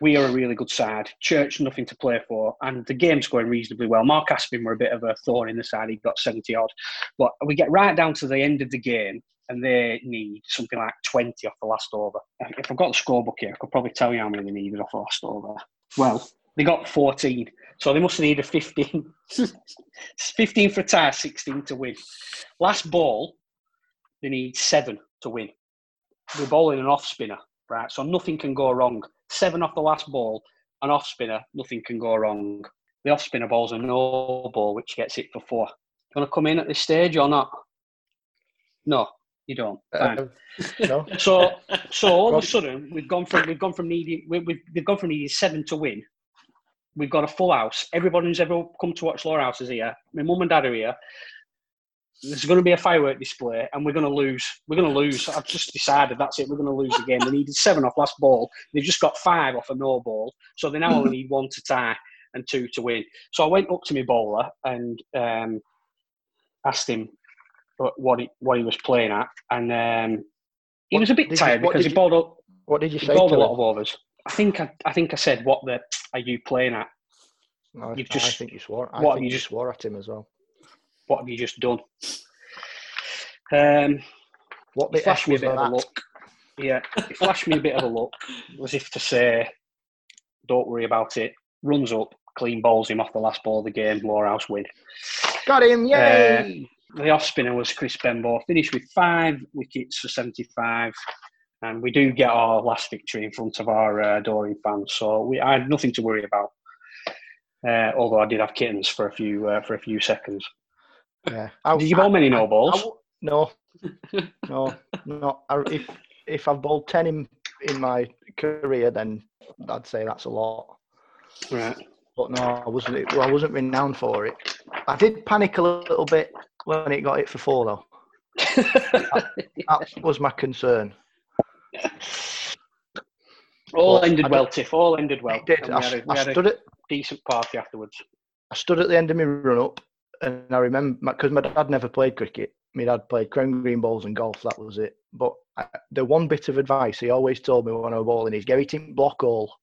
We are a really good side. Church, nothing to play for. And the game's going reasonably well. Mark Aspin were a bit of a thorn in the side. He got 70 odd. But we get right down to the end of the game and they need something like 20 off the last over. If I've got the scorebook here, I could probably tell you how many they needed off the last over. Well, they got 14. So they must need a 15. 15 for a tie, 16 to win. Last ball, they need seven to win. We're bowling an off spinner, right? So nothing can go wrong. Seven off the last ball, an off spinner, nothing can go wrong. The off spinner ball's a no ball, which gets it for four. You want to come in at this stage or not? No, you don't. Uh, no? So, so all of a sudden, we've gone from we've gone from needing we, we've, we've gone from needing seven to win. We've got a full house. Everybody who's ever come to watch Lower House is here. My mum and dad are here. There's going to be a firework display, and we're going to lose. We're going to lose. I've just decided that's it. We're going to lose the game. They needed seven off last ball. They've just got five off a no ball, so they now only need one to tie and two to win. So I went up to my bowler and um, asked him what what he, what he was playing at, and um, he What was a bit you- tired what because did he you- bowled up, What did you he say bowled to a lot of overs. I think I, I think I said, "What the are you playing at? No, you've I just- think you swore. I what have think you just- swore at him as well. What have you just done?" Um, What he the flashed me a bit of a look. Yeah, he flashed me a bit of a look, as if to say, "Don't worry about it." Runs up, clean bowls him off the last ball of the game. Lower House win. Got him! Yay! The off spinner was Chris Benbow. Finished with five wickets for 75. And we do get our last victory in front of our uh, adoring fans. So we, I had nothing to worry about. Uh, although I did have kittens for a few uh, for a few seconds. yeah. I- Did you bowl I- many I- no I balls? w- no, no, no. I, if if I've bowled ten in in my career, then I'd say that's a lot. Right. But no, I wasn't. Well, I wasn't renowned for it. I did panic a little bit when it got hit for four, though. That was my concern. All Well, ended well, Tiff. All ended well. it did. I, we had, a, s- we I stood at decent party afterwards. I stood at the end of my run up, and I remember because my dad never played cricket. My dad played crown green balls and golf. That was it. But I, the one bit of advice he always told me when I was bowling is get it in block all.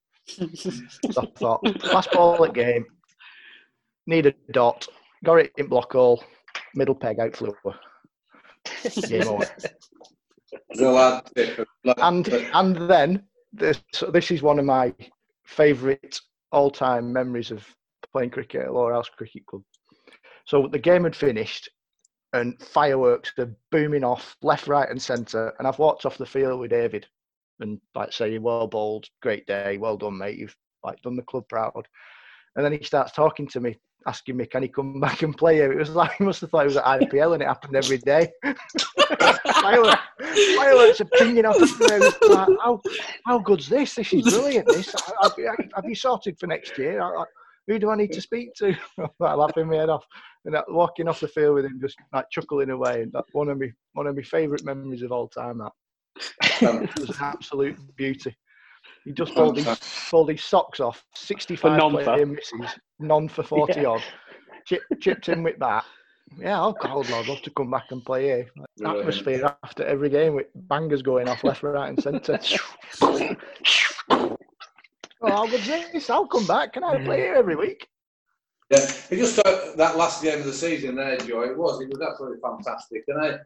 So I thought last ball at game, need a dot, got it in block all, middle peg out flew. Game over. Lad, lad- and and then this this is one of my favourite all-time memories of playing cricket at Lower House Cricket Club. So the game had finished, and fireworks are booming off left, right, and centre. And I've walked off the field with David, and like saying, "Well bowled, great day, well done, mate. You've like done the club proud." And then he starts talking to me, asking me, "Can he come back and play here?" It was like he must have thought it was at IPL, and it happened every day. are pinging off. Like, how, how good's this? This is brilliant. This have, you sorted for next year? I, I, who do I need to speak to? like, laughing my head off and that, walking off the field with him, just like chuckling away. And that's one of me, one of my favourite memories of all time. That was an absolute beauty. He just pulled his, pulled his socks off, sixty-five none misses, none for forty odd. Chip, chipped in with that. Yeah, oh God, I'd love to come back and play here. Like, Brilliant. atmosphere after every game with bangers going off left, right, and centre. oh, how good's this? I'll come back. Can I play here every week? Yeah, it just thought that last game of the season eh, there, Joe, it was, it was absolutely fantastic. And I,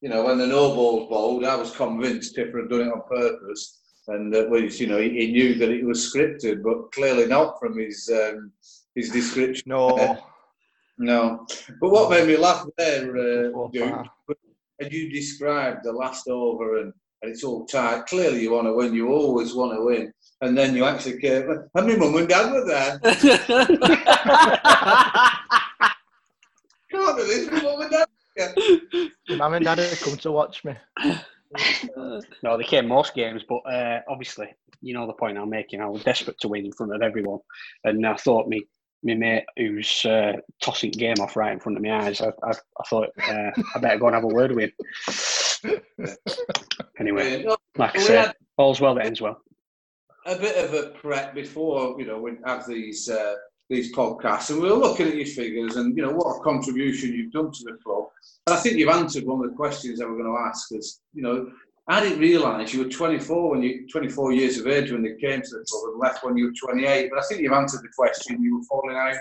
you know, when the no balls bowled, I was convinced Tiffer had done it on purpose. And uh, well, you know, he, he knew that it was scripted, but clearly not from his um, his description. No. No. But what made me laugh there, uh, Duke, and you described the last over and, and it's all tight. Clearly, you want to win. You always want to win. And then you actually came. And my mum and dad were there. Can't believe my mum and dad. Mum and Dad had come to watch me. No, they came most games, but uh, obviously, you know the point I'm making. I was desperate to win in front of everyone, and I thought me, my mate who's uh, tossing game off right in front of my eyes, I, I, I thought uh, I better go and have a word with him. Anyway, No, like I said, all's well that ends well. a bit of a prep before, you know, we have these uh, these podcasts, and we were looking at your figures and you know what a contribution you've done to the club. And I think you've answered one of the questions that we're going to ask. Is you know, I didn't realise you were 24 when you 24 years of age when you came to the club and left when you were 28. But I think you've answered the question. You were falling out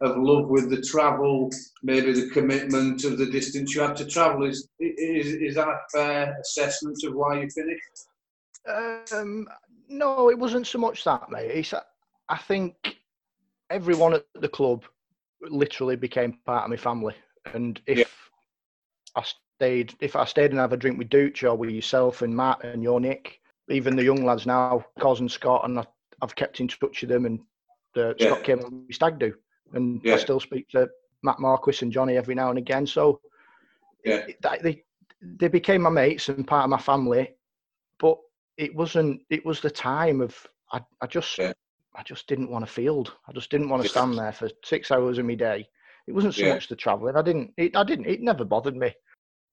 of love with the travel, maybe the commitment of the distance you had to travel. Is is, is that a fair assessment of why you finished? Um, no, it wasn't so much that, mate. It's, I think everyone at the club literally became part of my family. And if Yeah. I stayed, if I stayed and have a drink with Dooch or with yourself and Matt and your Nick, even the young lads now, Cos and Scott, and I, I've kept in touch with them. And uh, Yeah. Scott came on Stag Do, and I still speak to Matt Marquis and Johnny every now and again. So Yeah. they they became my mates and part of my family, but it wasn't. It was the time of I. I just Yeah. I just didn't want to field. I just didn't want to stand there for six hours of my day. It wasn't so Yeah. much the travelling. I didn't. It, I didn't. It never bothered me.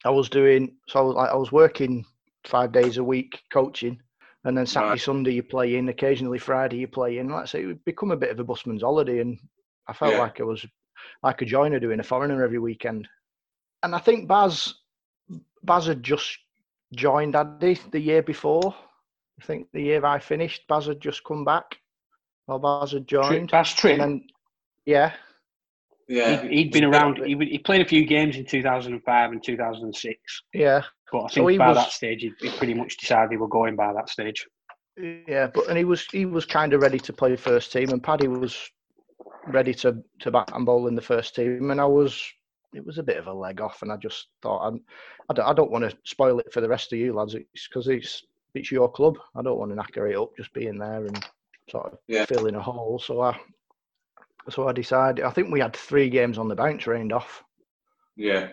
I was doing so. I was like I was working five days a week coaching, and then Saturday, Right. Sunday you play in. Occasionally Friday you play in. Like I say, it would become a bit of a busman's holiday, and I felt Yeah. like I was like a joiner doing a foreigner every weekend. And I think Baz Baz had just joined Addy the year before. I think the year I finished, Baz had just come back. Or Baz had joined. That's And Trim. then, yeah, Yeah, He'd, he'd been around. He, he played a few games in 2005 and 2006, yeah, but I So think he by was- that stage he'd, he'd pretty much decided he were going by that stage. yeah. But and he was he was kind of ready to play first team, and Paddy was ready to to bat and bowl in the first team, and I was. It was a bit of a leg off, and I just thought I'm, I don't, I don't want to spoil it for the rest of you lads. It's because it's it's your club. I don't want to knacker it up just being there and sort of Yeah. filling a hole. So I so I decided. I think we had three games on the bounce rained off. yeah,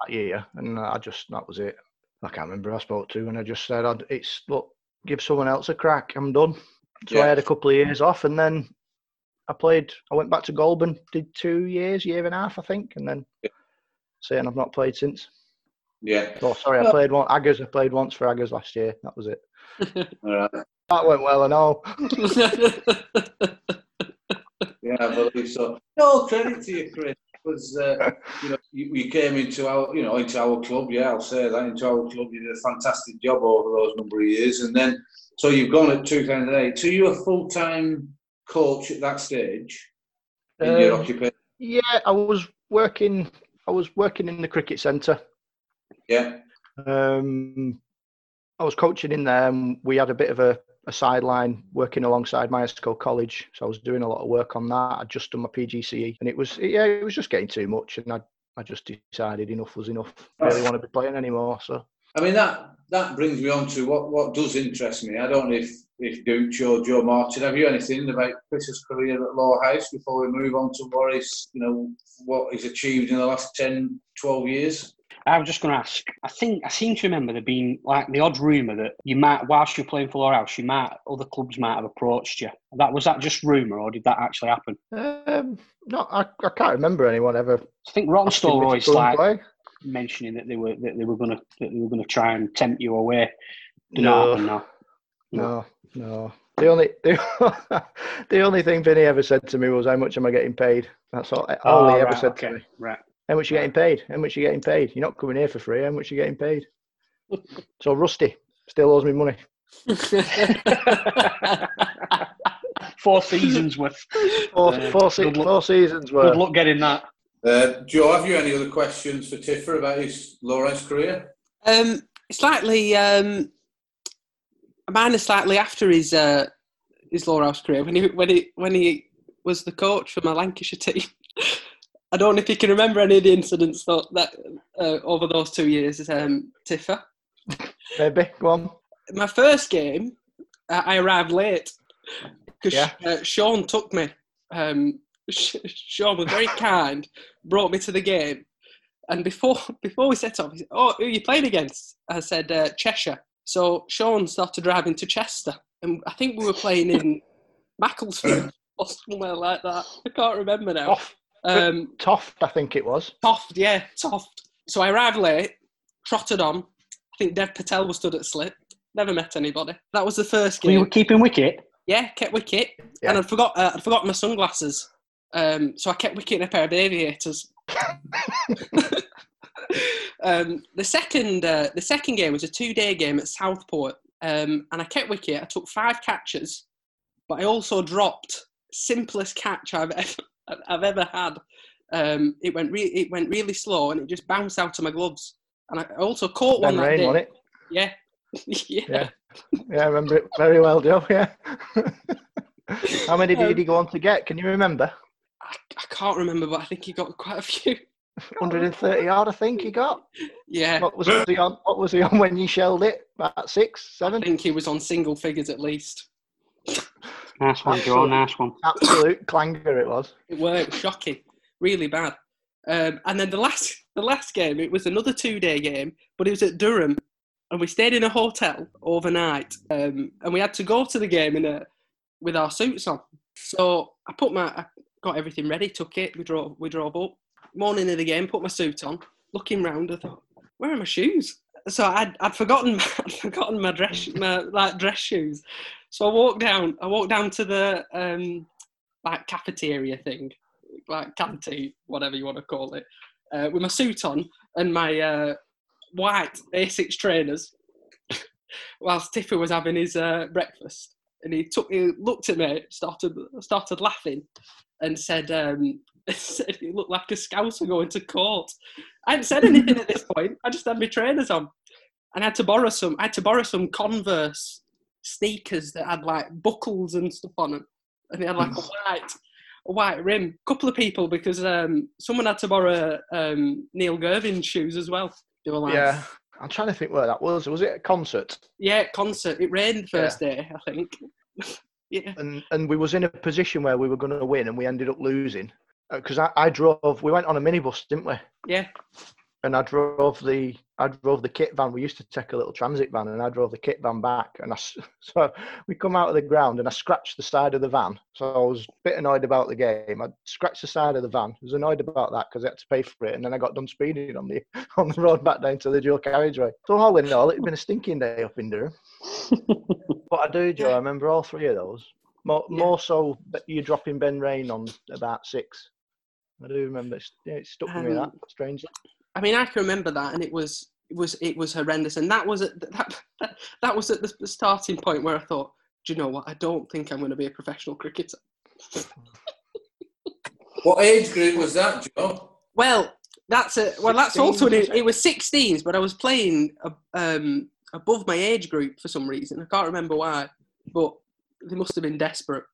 that year, and I just that was it. I can't remember who I spoke to, and I just said, I'd, "It's look, give someone else a crack. I'm done." So Yeah. I had a couple of years off, and then I played. I went back to Goulburn, did two years, year and a half, I think, and then saying I've not played since. yeah. Oh, sorry, I played one. Aggers, I played once for Aggers last year. That was it. All right. That went well, and all. Yeah, I believe so. No credit to you, Chris. Was uh, you know you, you came into our you know into our club? Yeah, I'll say that into our club. You did a fantastic job over those number of years, and then so you've gone at 2008. So you a full time coach at that stage in your Um, occupation? Yeah, I was working. I was working in the cricket centre, Yeah. Um, I was coaching in there, and we had a bit of a, a sideline working alongside Myerscough College. So I was doing a lot of work on that. I'd just done my PGCE, and it was yeah, it was just getting too much, and I I just decided enough was enough. I really want to be playing anymore. So I mean that that brings me on to what, what does interest me. I don't know if if Duke or Joe Martin have you anything about Chris's career at Lower House before we move on to what is you know what he's achieved in the last 10, 12 years. I was just going to ask. I think I seem to remember there being like the odd rumor that you might, whilst you're playing for Lower House, you might other clubs might have approached you. That was that just rumor, or did that actually happen? um, no, I, I can't remember anyone ever. I think asking Rawtenstall me to always go and like play. mentioning that they were that they were going to that they were going to try and tempt you away. Did No. not happen, no. No, no. The only the, the only thing Vinny ever said to me was, "How much am I getting paid?" That's all. all he Oh, ever right, said okay, to me. right. How much are you getting paid? How much are you getting paid? You're not coming here for free. How much are you getting paid? so Rusty still owes me money. Four seasons worth. Four, Uh, four, se- good luck- four seasons worth. Good luck getting that. Uh, Joe, have you any other questions for Tiffer about his Lower House career? Um, slightly, um, mine is slightly after his uh, his Lower House career when he when he when he was the coach for my Lancashire team. I don't know if you can remember any of the incidents that, that uh, over those two years, um, Tiffer. Maybe go on. My first game, uh, I arrived late because Yeah. uh, Sean took me. Um, Sh- Sean was very kind, brought me to the game, and before before we set off, he said, "Oh, who are you playing against?" I said uh, Cheshire. So Sean started driving to Chester, and I think we were playing in Macclesfield or somewhere like that. I can't remember now. Um, Toft, I think it was. Toft, yeah, Toft. So I arrived late, trotted on. I think Dev Patel was stood at slip. Never met anybody. That was the first We game. were keeping wicket. Yeah, kept wicket, Yeah. and I'd forgot. Uh, I'd forgotten my sunglasses. Um, so I kept wicket in a pair of aviators. um, the second, uh, the second game was a two-day game at Southport, um, and I kept wicket. I took five catches, but I also dropped simplest catch I've ever, I've ever had. Um, it went re- it went really slow, and it just bounced out of my gloves. And I also caught one Ben that Rain, day. it? Yeah. yeah. Yeah. Yeah, I remember it very well, Joe. Yeah. How many did he go on to get? Can you remember? I, I can't remember, but I think he got quite a few. 130 odd, I think he got. Yeah. What was he on? What was he on when you shelled it? About six, seven. I think he was on single figures at least. Nice one, Joe. Absolute- Nice one. Absolute clanger it was. It worked shocking, really bad. Um, and then the last, the last game, it was another two-day game, but it was at Durham, and we stayed in a hotel overnight, um, and we had to go to the game in a with our suits on. So I put my, I got everything ready, took it, we drove, we drove up. Morning of the game, put my suit on, looking round, I thought, where are my shoes? So I'd, I'd forgotten, I'd forgotten my dress, my like dress shoes. So I walked down, I walked down to the um, like cafeteria thing, like canteen, whatever you want to call it, uh, with my suit on and my uh, white Asics trainers, whilst Tiffy was having his uh, breakfast. And he took, he looked at me, started started laughing, and said, um, said he looked like a scouser going to court. I hadn't said anything at this point. I just had my trainers on, and I had to borrow some. I had to borrow some Converse sneakers that had like buckles and stuff on them, and they had like a white a white rim. A couple of people because um, someone had to borrow um, Neil Gervin's shoes as well. They were like, Yeah. I'm trying to think where that was. Was it a concert? yeah, concert. It rained the first day, I think. yeah, And and we was in a position where we were going to win, and we ended up losing because I, I drove. We went on a minibus, didn't we? yeah. And I drove the I drove the kit van. We used to take a little transit van, and I drove the kit van back. And I so we come out of the ground, and I scratched the side of the van. So I was a bit annoyed about the game. I scratched the side of the van. I was annoyed about that because I had to pay for it, and then I got done speeding on the on the road back down to the dual carriageway. So all in all, it's been a stinking day up in Durham. but I do, Joe. I remember all three of those. More, Yeah. more so, that you dropping Ben Raine on about six. I do remember. Yeah, it stuck with me that Um, strangely. I mean, I can remember that, and it was it was it was horrendous. And that was at the, that, that that was at the, the starting point where I thought, do you know what? I don't think I'm going to be a professional cricketer. What age group was that, Joe? Well, That's a well. That's 16s, also an, was it? it was 16s, but I was playing um, above my age group for some reason. I can't remember why, but they must have been desperate.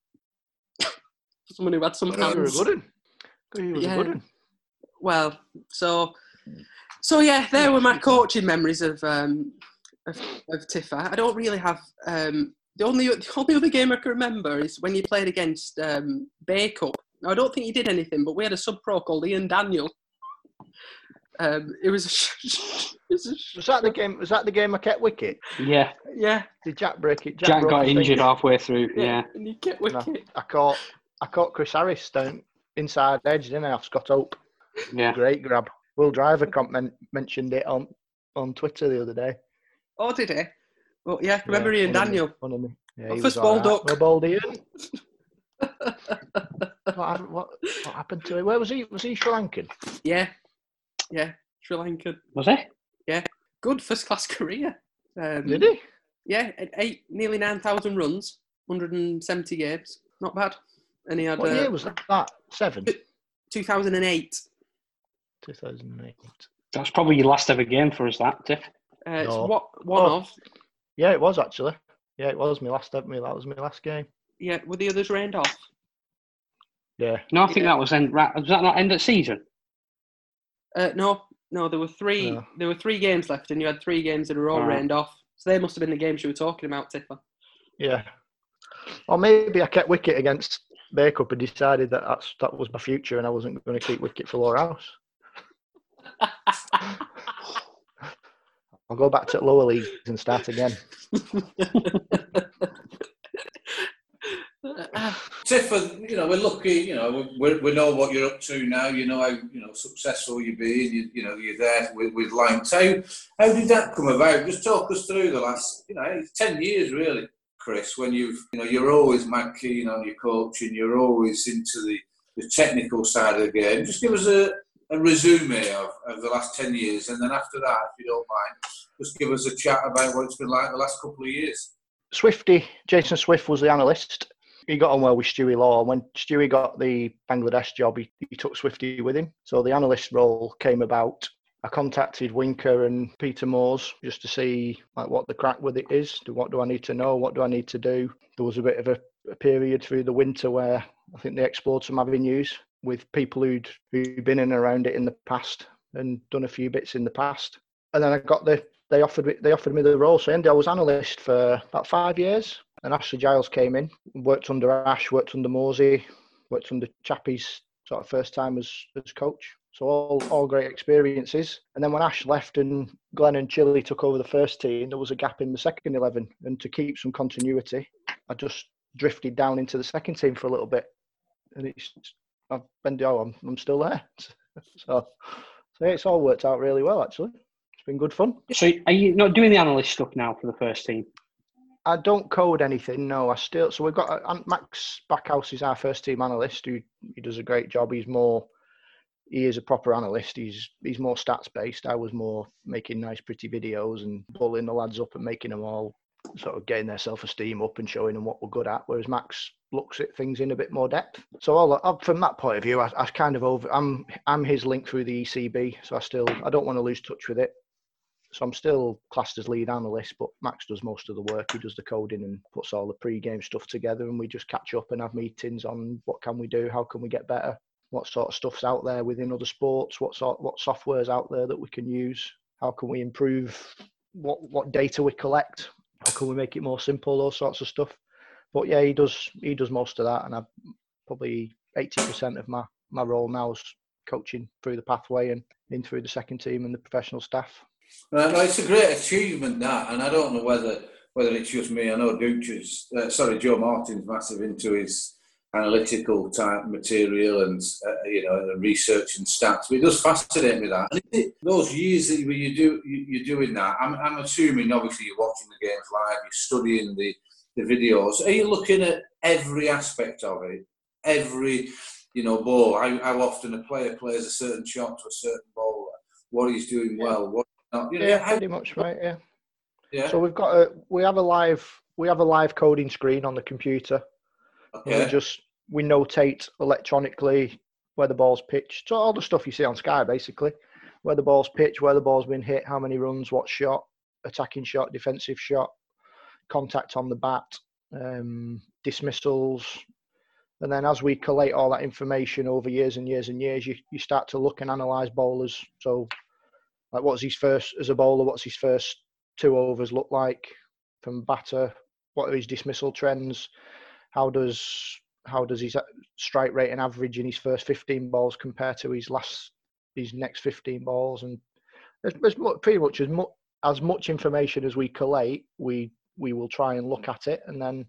for someone who had some You were a hands. good one. He was Yeah. a good one. Well, so so yeah, there were my coaching memories of um, of, of Tiffa. I don't really have um, the only the only other game I can remember is when you played against um, Bacup. Now, I don't think he did anything, but we had a sub pro called Ian Daniel. Um, it was, a sh- it was a Was that the game? Was that the game I kept wicket? Yeah, yeah, Did Jack break it? Jack broke got injured halfway through. Yeah. and he kept No. wicket. I caught I caught Chris Harris down inside edge, didn't I? Off Scott Hope. Yeah. Great grab. Will Driver comment, mentioned it on on Twitter the other day. Oh, did he? Well, yeah, remember Yeah, Ian one of me- Daniel. One of me. Yeah, Well, he first was ball alright. duck. Well, bowled Ian. what, what, what happened to him? Where was he? Was he Sri Lankan? Yeah, yeah, Sri Lankan. Was he? Yeah, good first class career. Um, Did he? Yeah, at eight, nearly 9,000 runs, 170 games. Not bad. And he had What uh, year was that? that? Seven. 2008. 2008. That's probably your last ever game for us, that, Tiff. Uh, it's No. what, one Oh. of. Yeah, it was actually. Yeah, it was my last. Me that was my last game. Yeah, were the others rained off? Yeah. No, I think Yeah. that was end. Was that not end of season? Uh, no, no, there were three. No. There were three games left, and you had three games that were all Alright. rained off. So they must have been the games you were talking about, Tiffer. Yeah. Or maybe I kept wicket against Bacup and decided that that's, that was my future and I wasn't going to keep wicket for Lower House. I'll go back to lower leagues and start again. Tifford, you know, we're lucky. You know, we we know what you're up to now. You know how you know successful you've been. You, you know, you're there with with Lancs. How how did that come about? Just talk us through the last, you know, ten years really, Chris. When you've, you know, you're always mad keen on your coaching. You're always into the the technical side of the game. Just give us a a resume of, of the last 10 years and then after that if you don't mind just give us a chat about what it's been like the last couple of years Swifty, Jason Swift was the analyst. He got on well with Stewie Law. And When Stewie got the Bangladesh job, he, he took Swifty with him. So the analyst role came about. I contacted Winker and Peter Moores just to see like what the crack with it is. What do I need to know? What do I need to do? There was a bit of a, a period through the winter where I think they explored some avenues with people who'd who'd been in and around it in the past and done a few bits in the past. And then I got the they offered me they offered me the role. So I was analyst for about five years. And Ashley Giles came in, worked under Ash, worked under Mooresy, worked under Chappie's sort of first time as as coach. So all all great experiences. And then when Ash left and Glen and Chili took over the first team, there was a gap in the second eleven. And to keep some continuity, I just drifted down into the second team for a little bit. And it's I've been oh I'm I'm still there. so so yeah, it's all worked out really well actually. It's been good fun. So are you not doing the analyst stuff now for the first team? I don't code anything. No, I still. So we've got uh, Max Backhouse is our first team analyst. Who he does a great job. He's more. He is a proper analyst. He's he's more stats based. I was more making nice, pretty videos and pulling the lads up and making them all sort of getting their self esteem up and showing them what we're good at. Whereas Max looks at things in a bit more depth. So uh, from that point of view, I, I kind of over. I'm I'm his link through the ECB. So I still I don't want to lose touch with it. So I'm still classed as lead analyst, but Max does most of the work. He does the coding and puts all the pre-game stuff together, and we just catch up and have meetings on what can we do, how can we get better, what sort of stuff's out there within other sports, what sort, what software's out there that we can use, how can we improve what what data we collect, how can we make it more simple, those sorts of stuff. But yeah, he does he does most of that, and I probably eighty percent of my my role now is coaching through the pathway and in through the second team and the professional staff. Right, no, it's a great achievement that, and I don't know whether whether it's just me. I know Dooch is, uh, sorry, Joe Martin's massive into his analytical type material and uh, you know and research and stats. But it does fascinate me that. And it, those years that you, you do you, you're doing that, I'm, I'm assuming obviously you're watching the games live, you're studying the the videos. Are you looking at every aspect of it, every you know ball? How, how often a player plays a certain shot to a certain bowler? What he's doing well, what not? You know, Yeah, how, pretty much right. Yeah. yeah. So we've got a we have a live we have a live coding screen on the computer. Okay. we just we notate electronically where the ball's pitched. So all the stuff you see on Sky, basically, where the ball's pitched, where the ball's been hit, how many runs, what shot, attacking shot, defensive shot, contact on the bat, um, dismissals. And then as we collate all that information over years and years and years, you, you start to look and analyse bowlers. So, like, what's his first as a bowler? What's his first two overs look like from batter? What are his dismissal trends? How does how does his uh, strike rate and average in his first 15 balls compare to his last his next 15 balls? And there's, pretty much as much as much information as we collate, we we will try and look at it, and then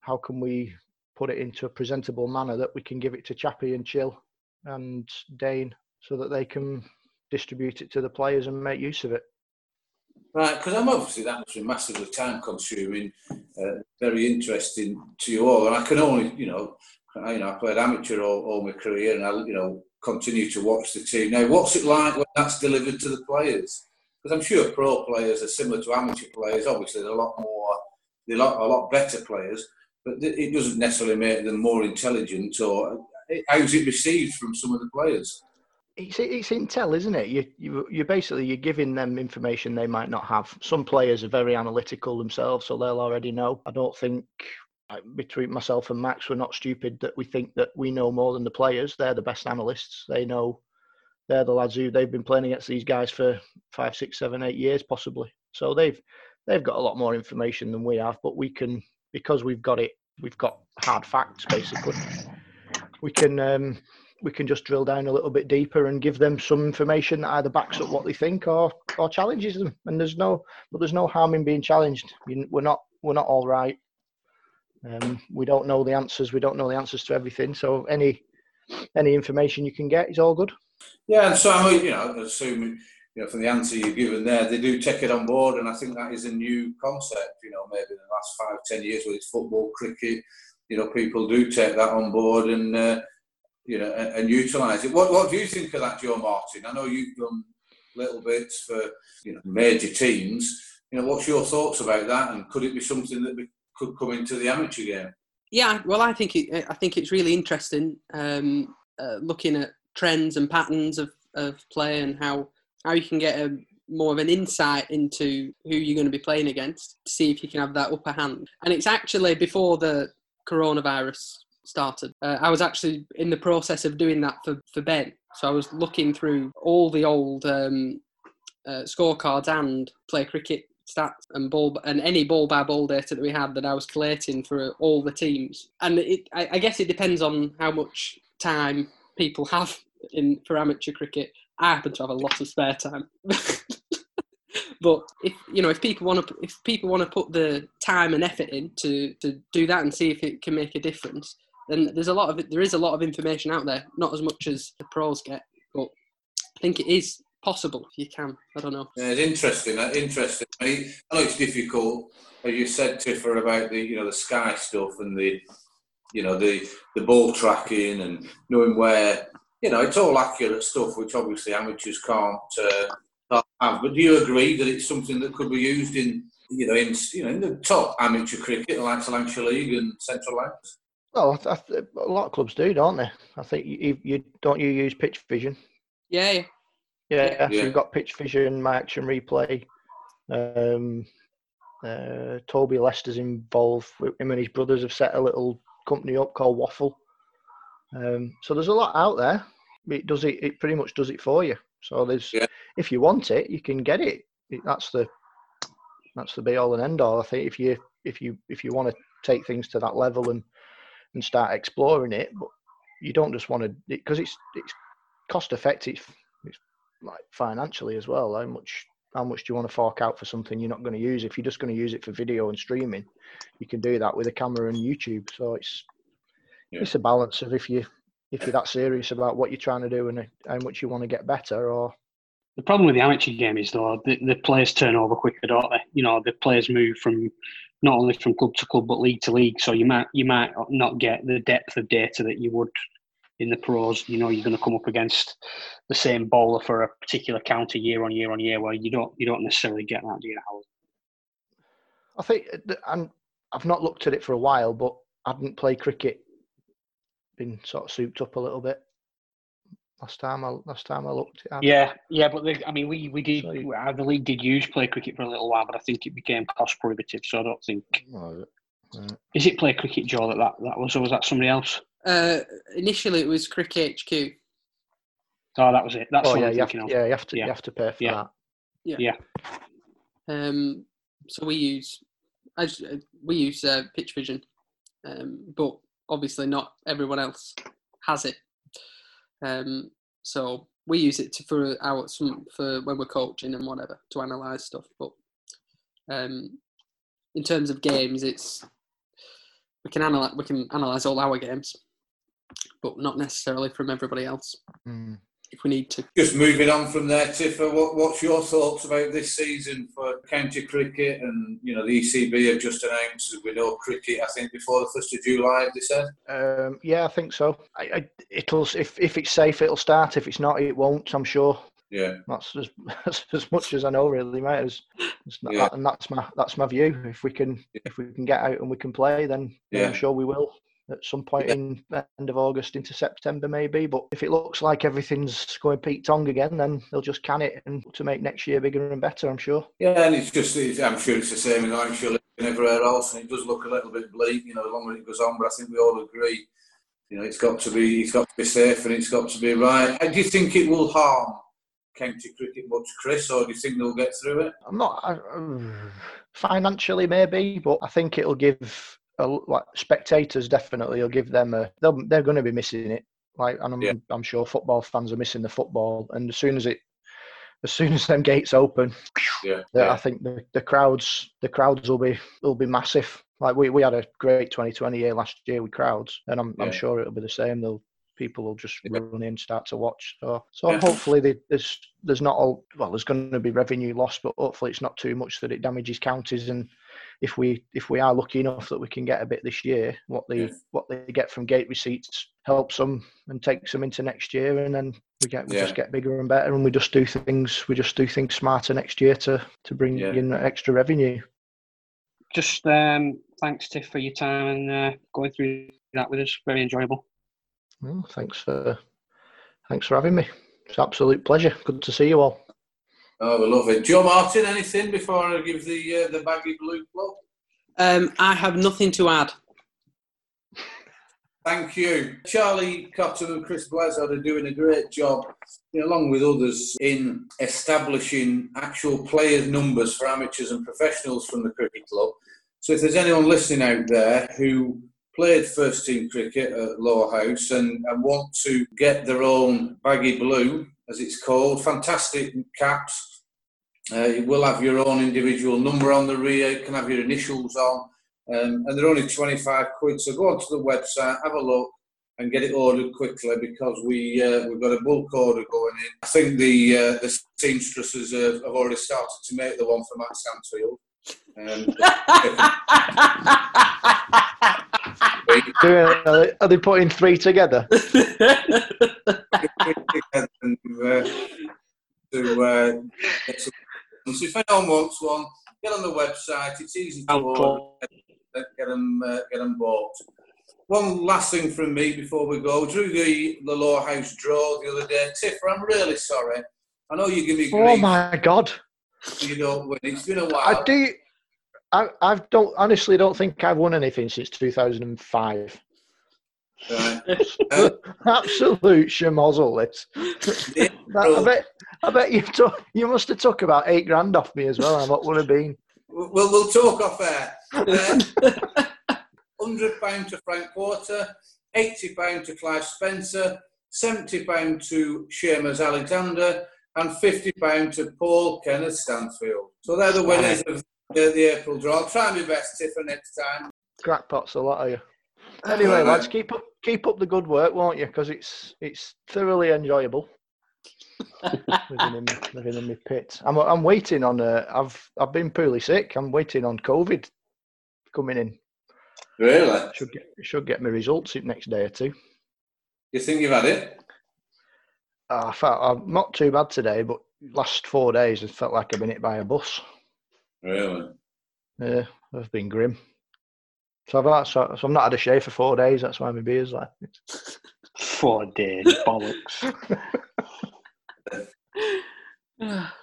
how can we put it into a presentable manner that we can give it to Chappie and Chill and Dane so that they can distribute it to the players and make use of it. Right, because I'm obviously that must be massively time consuming, uh, very interesting to you all, and I can only, you know, I, you know, I played amateur all, all my career, and I, you know, continue to watch the team. Now, what's it like when that's delivered to the players? Because I'm sure pro players are similar to amateur players. Obviously, they're a lot more, they're a lot, a lot better players, but it doesn't necessarily make them more intelligent. Or how's it received from some of the players? It's it's intel, isn't it? You you you basically you're giving them information they might not have. Some players are very analytical themselves, so they'll already know. I don't think between myself and Max, we're not stupid that we think that we know more than the players. They're the best analysts. They know. They're the lads who they've been playing against these guys for five, six, seven, eight years possibly. So they've they've got a lot more information than we have. But we can because we've got it. We've got hard facts basically. We can um, we can just drill down a little bit deeper and give them some information that either backs up what they think or or challenges them. And there's no, but there's no harm in being challenged. We're not we're not all right. Um, we don't know the answers. We don't know the answers to everything. So any any information you can get is all good. Yeah, and so I you know, assuming you know from the answer you've given there, they do take it on board, and I think that is a new concept. You know, maybe in the last five, ten years, it's football, cricket, you know, people do take that on board and. Uh, you know, and, and utilise it. What, what do you think of that, Joe Martin? I know you've done little bits for you know major teams. You know, what's your thoughts about that, and could it be something that could come into the amateur game? Yeah, well, I think it, I think it's really interesting um, uh, looking at trends and patterns of, of play and how how you can get a more of an insight into who you're going to be playing against to see if you can have that upper hand. And it's actually before the coronavirus started. Uh, I was actually in the process of doing that for, for Ben. So I was looking through all the old um, uh, scorecards and play cricket stats and ball and any ball by ball data that we had that I was collating for all the teams. And it, I, I guess it depends on how much time people have in for amateur cricket. I happen to have a lot of spare time. but if you know if people want to if people want to put the time and effort in to to do that and see if it can make a difference then there's a lot of. There is a lot of information out there, not as much as the pros get, but I think it is possible if you can. I don't know. Yeah, it's interesting. Uh, interesting. I, mean, I know it's difficult, as you said, Tiffer, about the you know the sky stuff and the you know the the ball tracking and knowing where you know it's all accurate stuff, which obviously amateurs can't uh, have. But do you agree that it's something that could be used in you know in you know in the top amateur cricket, like Lancashire League and Central Lancs? Well, I th- a lot of clubs do, don't they? I think you, you don't you use pitch vision. Yeah, yeah. Yeah, yeah. So you've got pitch vision, my action replay. Um, uh, Toby Lester's involved. Him and his brothers have set a little company up called Waffle. Um, so there's a lot out there. It does it. It pretty much does it for you. So there's, yeah. if you want it, you can get it. That's the, that's the be all and end all. I think if you if you if you want to take things to that level and and start exploring it. But you don't just want to because it's it's cost effective. It's like financially as well. How much how much do you want to fork out for something you're not going to use? If you're just going to use it for video and streaming, you can do that with a camera and YouTube. So it's yeah. it's a balance of if you if you're that serious about what you're trying to do and uh, how much you want to get better or the problem with the amateur game is though the, the players turn over quicker, don't they? You know, the players move from not only from club to club but league to league. So you might you might not get the depth of data that you would in the pros. You know, you're going to come up against the same bowler for a particular county year on year on year, where you don't you don't necessarily get that, do you, Howard? I think, and I've not looked at it for a while, but I didn't play cricket been sort of souped up a little bit. Last time I last time I looked, it had. Yeah, yeah, but the, I mean, we we did. So uh, the league did use play cricket for a little while, but I think it became cost prohibitive. So I don't think. Is it? Right. Is it play cricket, Joe? That that, that was, or was that somebody else? Uh, initially, it was Cricket HQ. Oh, that was it. That's Oh what yeah, I'm you have, to, of. yeah, you have to Yeah. you have to pay for that. Yeah. that. Um, so we use as uh, we use uh, Pitch Vision, um, but obviously not everyone else has it. Um, so we use it to, for our some for when we're coaching and whatever to analyze stuff. But um, in terms of games, it's we can analyze we can analyze all our games, but not necessarily from everybody else Mm. If we need to. Just moving on from there, Tiffer, what, what's your thoughts about this season for county cricket? And, you know, the ECB have just announced that we know cricket, I think, before the 1st of July, they said. Um, yeah, I think so. I, I, it'll if if it's safe, it'll start. If it's not, it won't. I'm sure. Yeah. That's as, that's as much as I know, really, mate. It's, it's not, Yeah. and that's my that's my view. If we can if we can get out and we can play, then, then Yeah. I'm sure we will at some point Yeah. in end of August into September, maybe. But if it looks like everything's going Pete Tong again, then they'll just can it and to make next year bigger and better. I'm sure. Yeah, and it's just, it's, I'm sure it's the same in Hampshire and everywhere else, and it does look a little bit bleak, you know, the longer it goes on, but I think we all agree, you know, it's got to be, it's got to be safe and it's got to be right. And do you think it will harm county cricket much, Chris, or do you think they'll get through it? I'm not I, financially maybe, but I think it'll give like spectators definitely. It'll give them a. They'll, they're going to be missing it. Like, and I'm, Yeah. I'm sure football fans are missing the football. And as soon as it, as soon as them gates open, Yeah. yeah. I think the, the crowds, the crowds will be will be massive. Like we, we had a great 2020 year last year with crowds, and I'm, Yeah. I'm sure it'll be the same. They'll people will just Yeah. run in, start to watch. So, so Yeah. hopefully they, there's there's not all well. There's going to be revenue loss, but hopefully it's not too much that it damages counties. And if we if we are lucky enough that we can get a bit this year, what they what they get from gate receipts helps them and takes them into next year, and then we get we Yeah. just get bigger and better, and we just do things we just do things smarter next year to to bring in extra revenue. Just um, thanks, Tiff, for your time and uh, going through that with us. Very enjoyable. Well, thanks for thanks for having me. It's an absolute pleasure. Good to see you all. Oh, we love it. Joe Martin, anything before I give the uh, the baggy blue plug? Um, I have nothing to add. Thank you. Charlie Cotton and Chris Blazard are doing a great job, you know, along with others, in establishing actual players' numbers for amateurs and professionals from the cricket club. So if there's anyone listening out there who played first team cricket at Lower House and, and want to get their own baggy blue, as it's called, fantastic caps. Uh, you will have your own individual number on the rear, you can have your initials on. Um, and they're only 25 quid. So go onto the website, have a look, and get it ordered quickly because we uh, we've got a bulk order going in. I think the uh, the seamstresses have, have already started to make the one for Max Stansfield. Um, are, they, are they putting three together? uh, to uh, get some. So if anyone wants one, get on the website. It's easy to order. Get them, uh, get them bought. One last thing from me before we go. Drew the, the Lower House draw the other day. Tiffer, I'm really sorry. I know you give me Oh my god! You don't win. It's been a I while. I do. I I don't honestly don't think I've won anything since 2005. Right. Uh, Absolute schmozzle. This. I bet. I bet you took. You must have took about eight grand off me as well. I'm not would have been. We'll, we'll talk off air. Uh, £100 to Frank Porter, £80 to Clive Spencer, £70 to Seamus Alexander, and £50 to Paul Kenneth Stanfield. So they're the winners of the, the April draw. I'll try my best, Tiffany, next time. Crackpots, a lot of you. Anyway, Alright. lads, keep up keep up the good work, won't you? Because it's it's thoroughly enjoyable. living in living in my pit. I'm I'm waiting on. Uh, I've I've been poorly sick. I'm waiting on COVID coming in. Really? Should get should get my results in next day or two. You think you've had it? I felt I'm not too bad today, but last four days I felt like I've been hit by a bus. Really? Yeah, I've been grim. So I've had, so, so I'm not had a shave for four days. That's why my beard's like four days bollocks.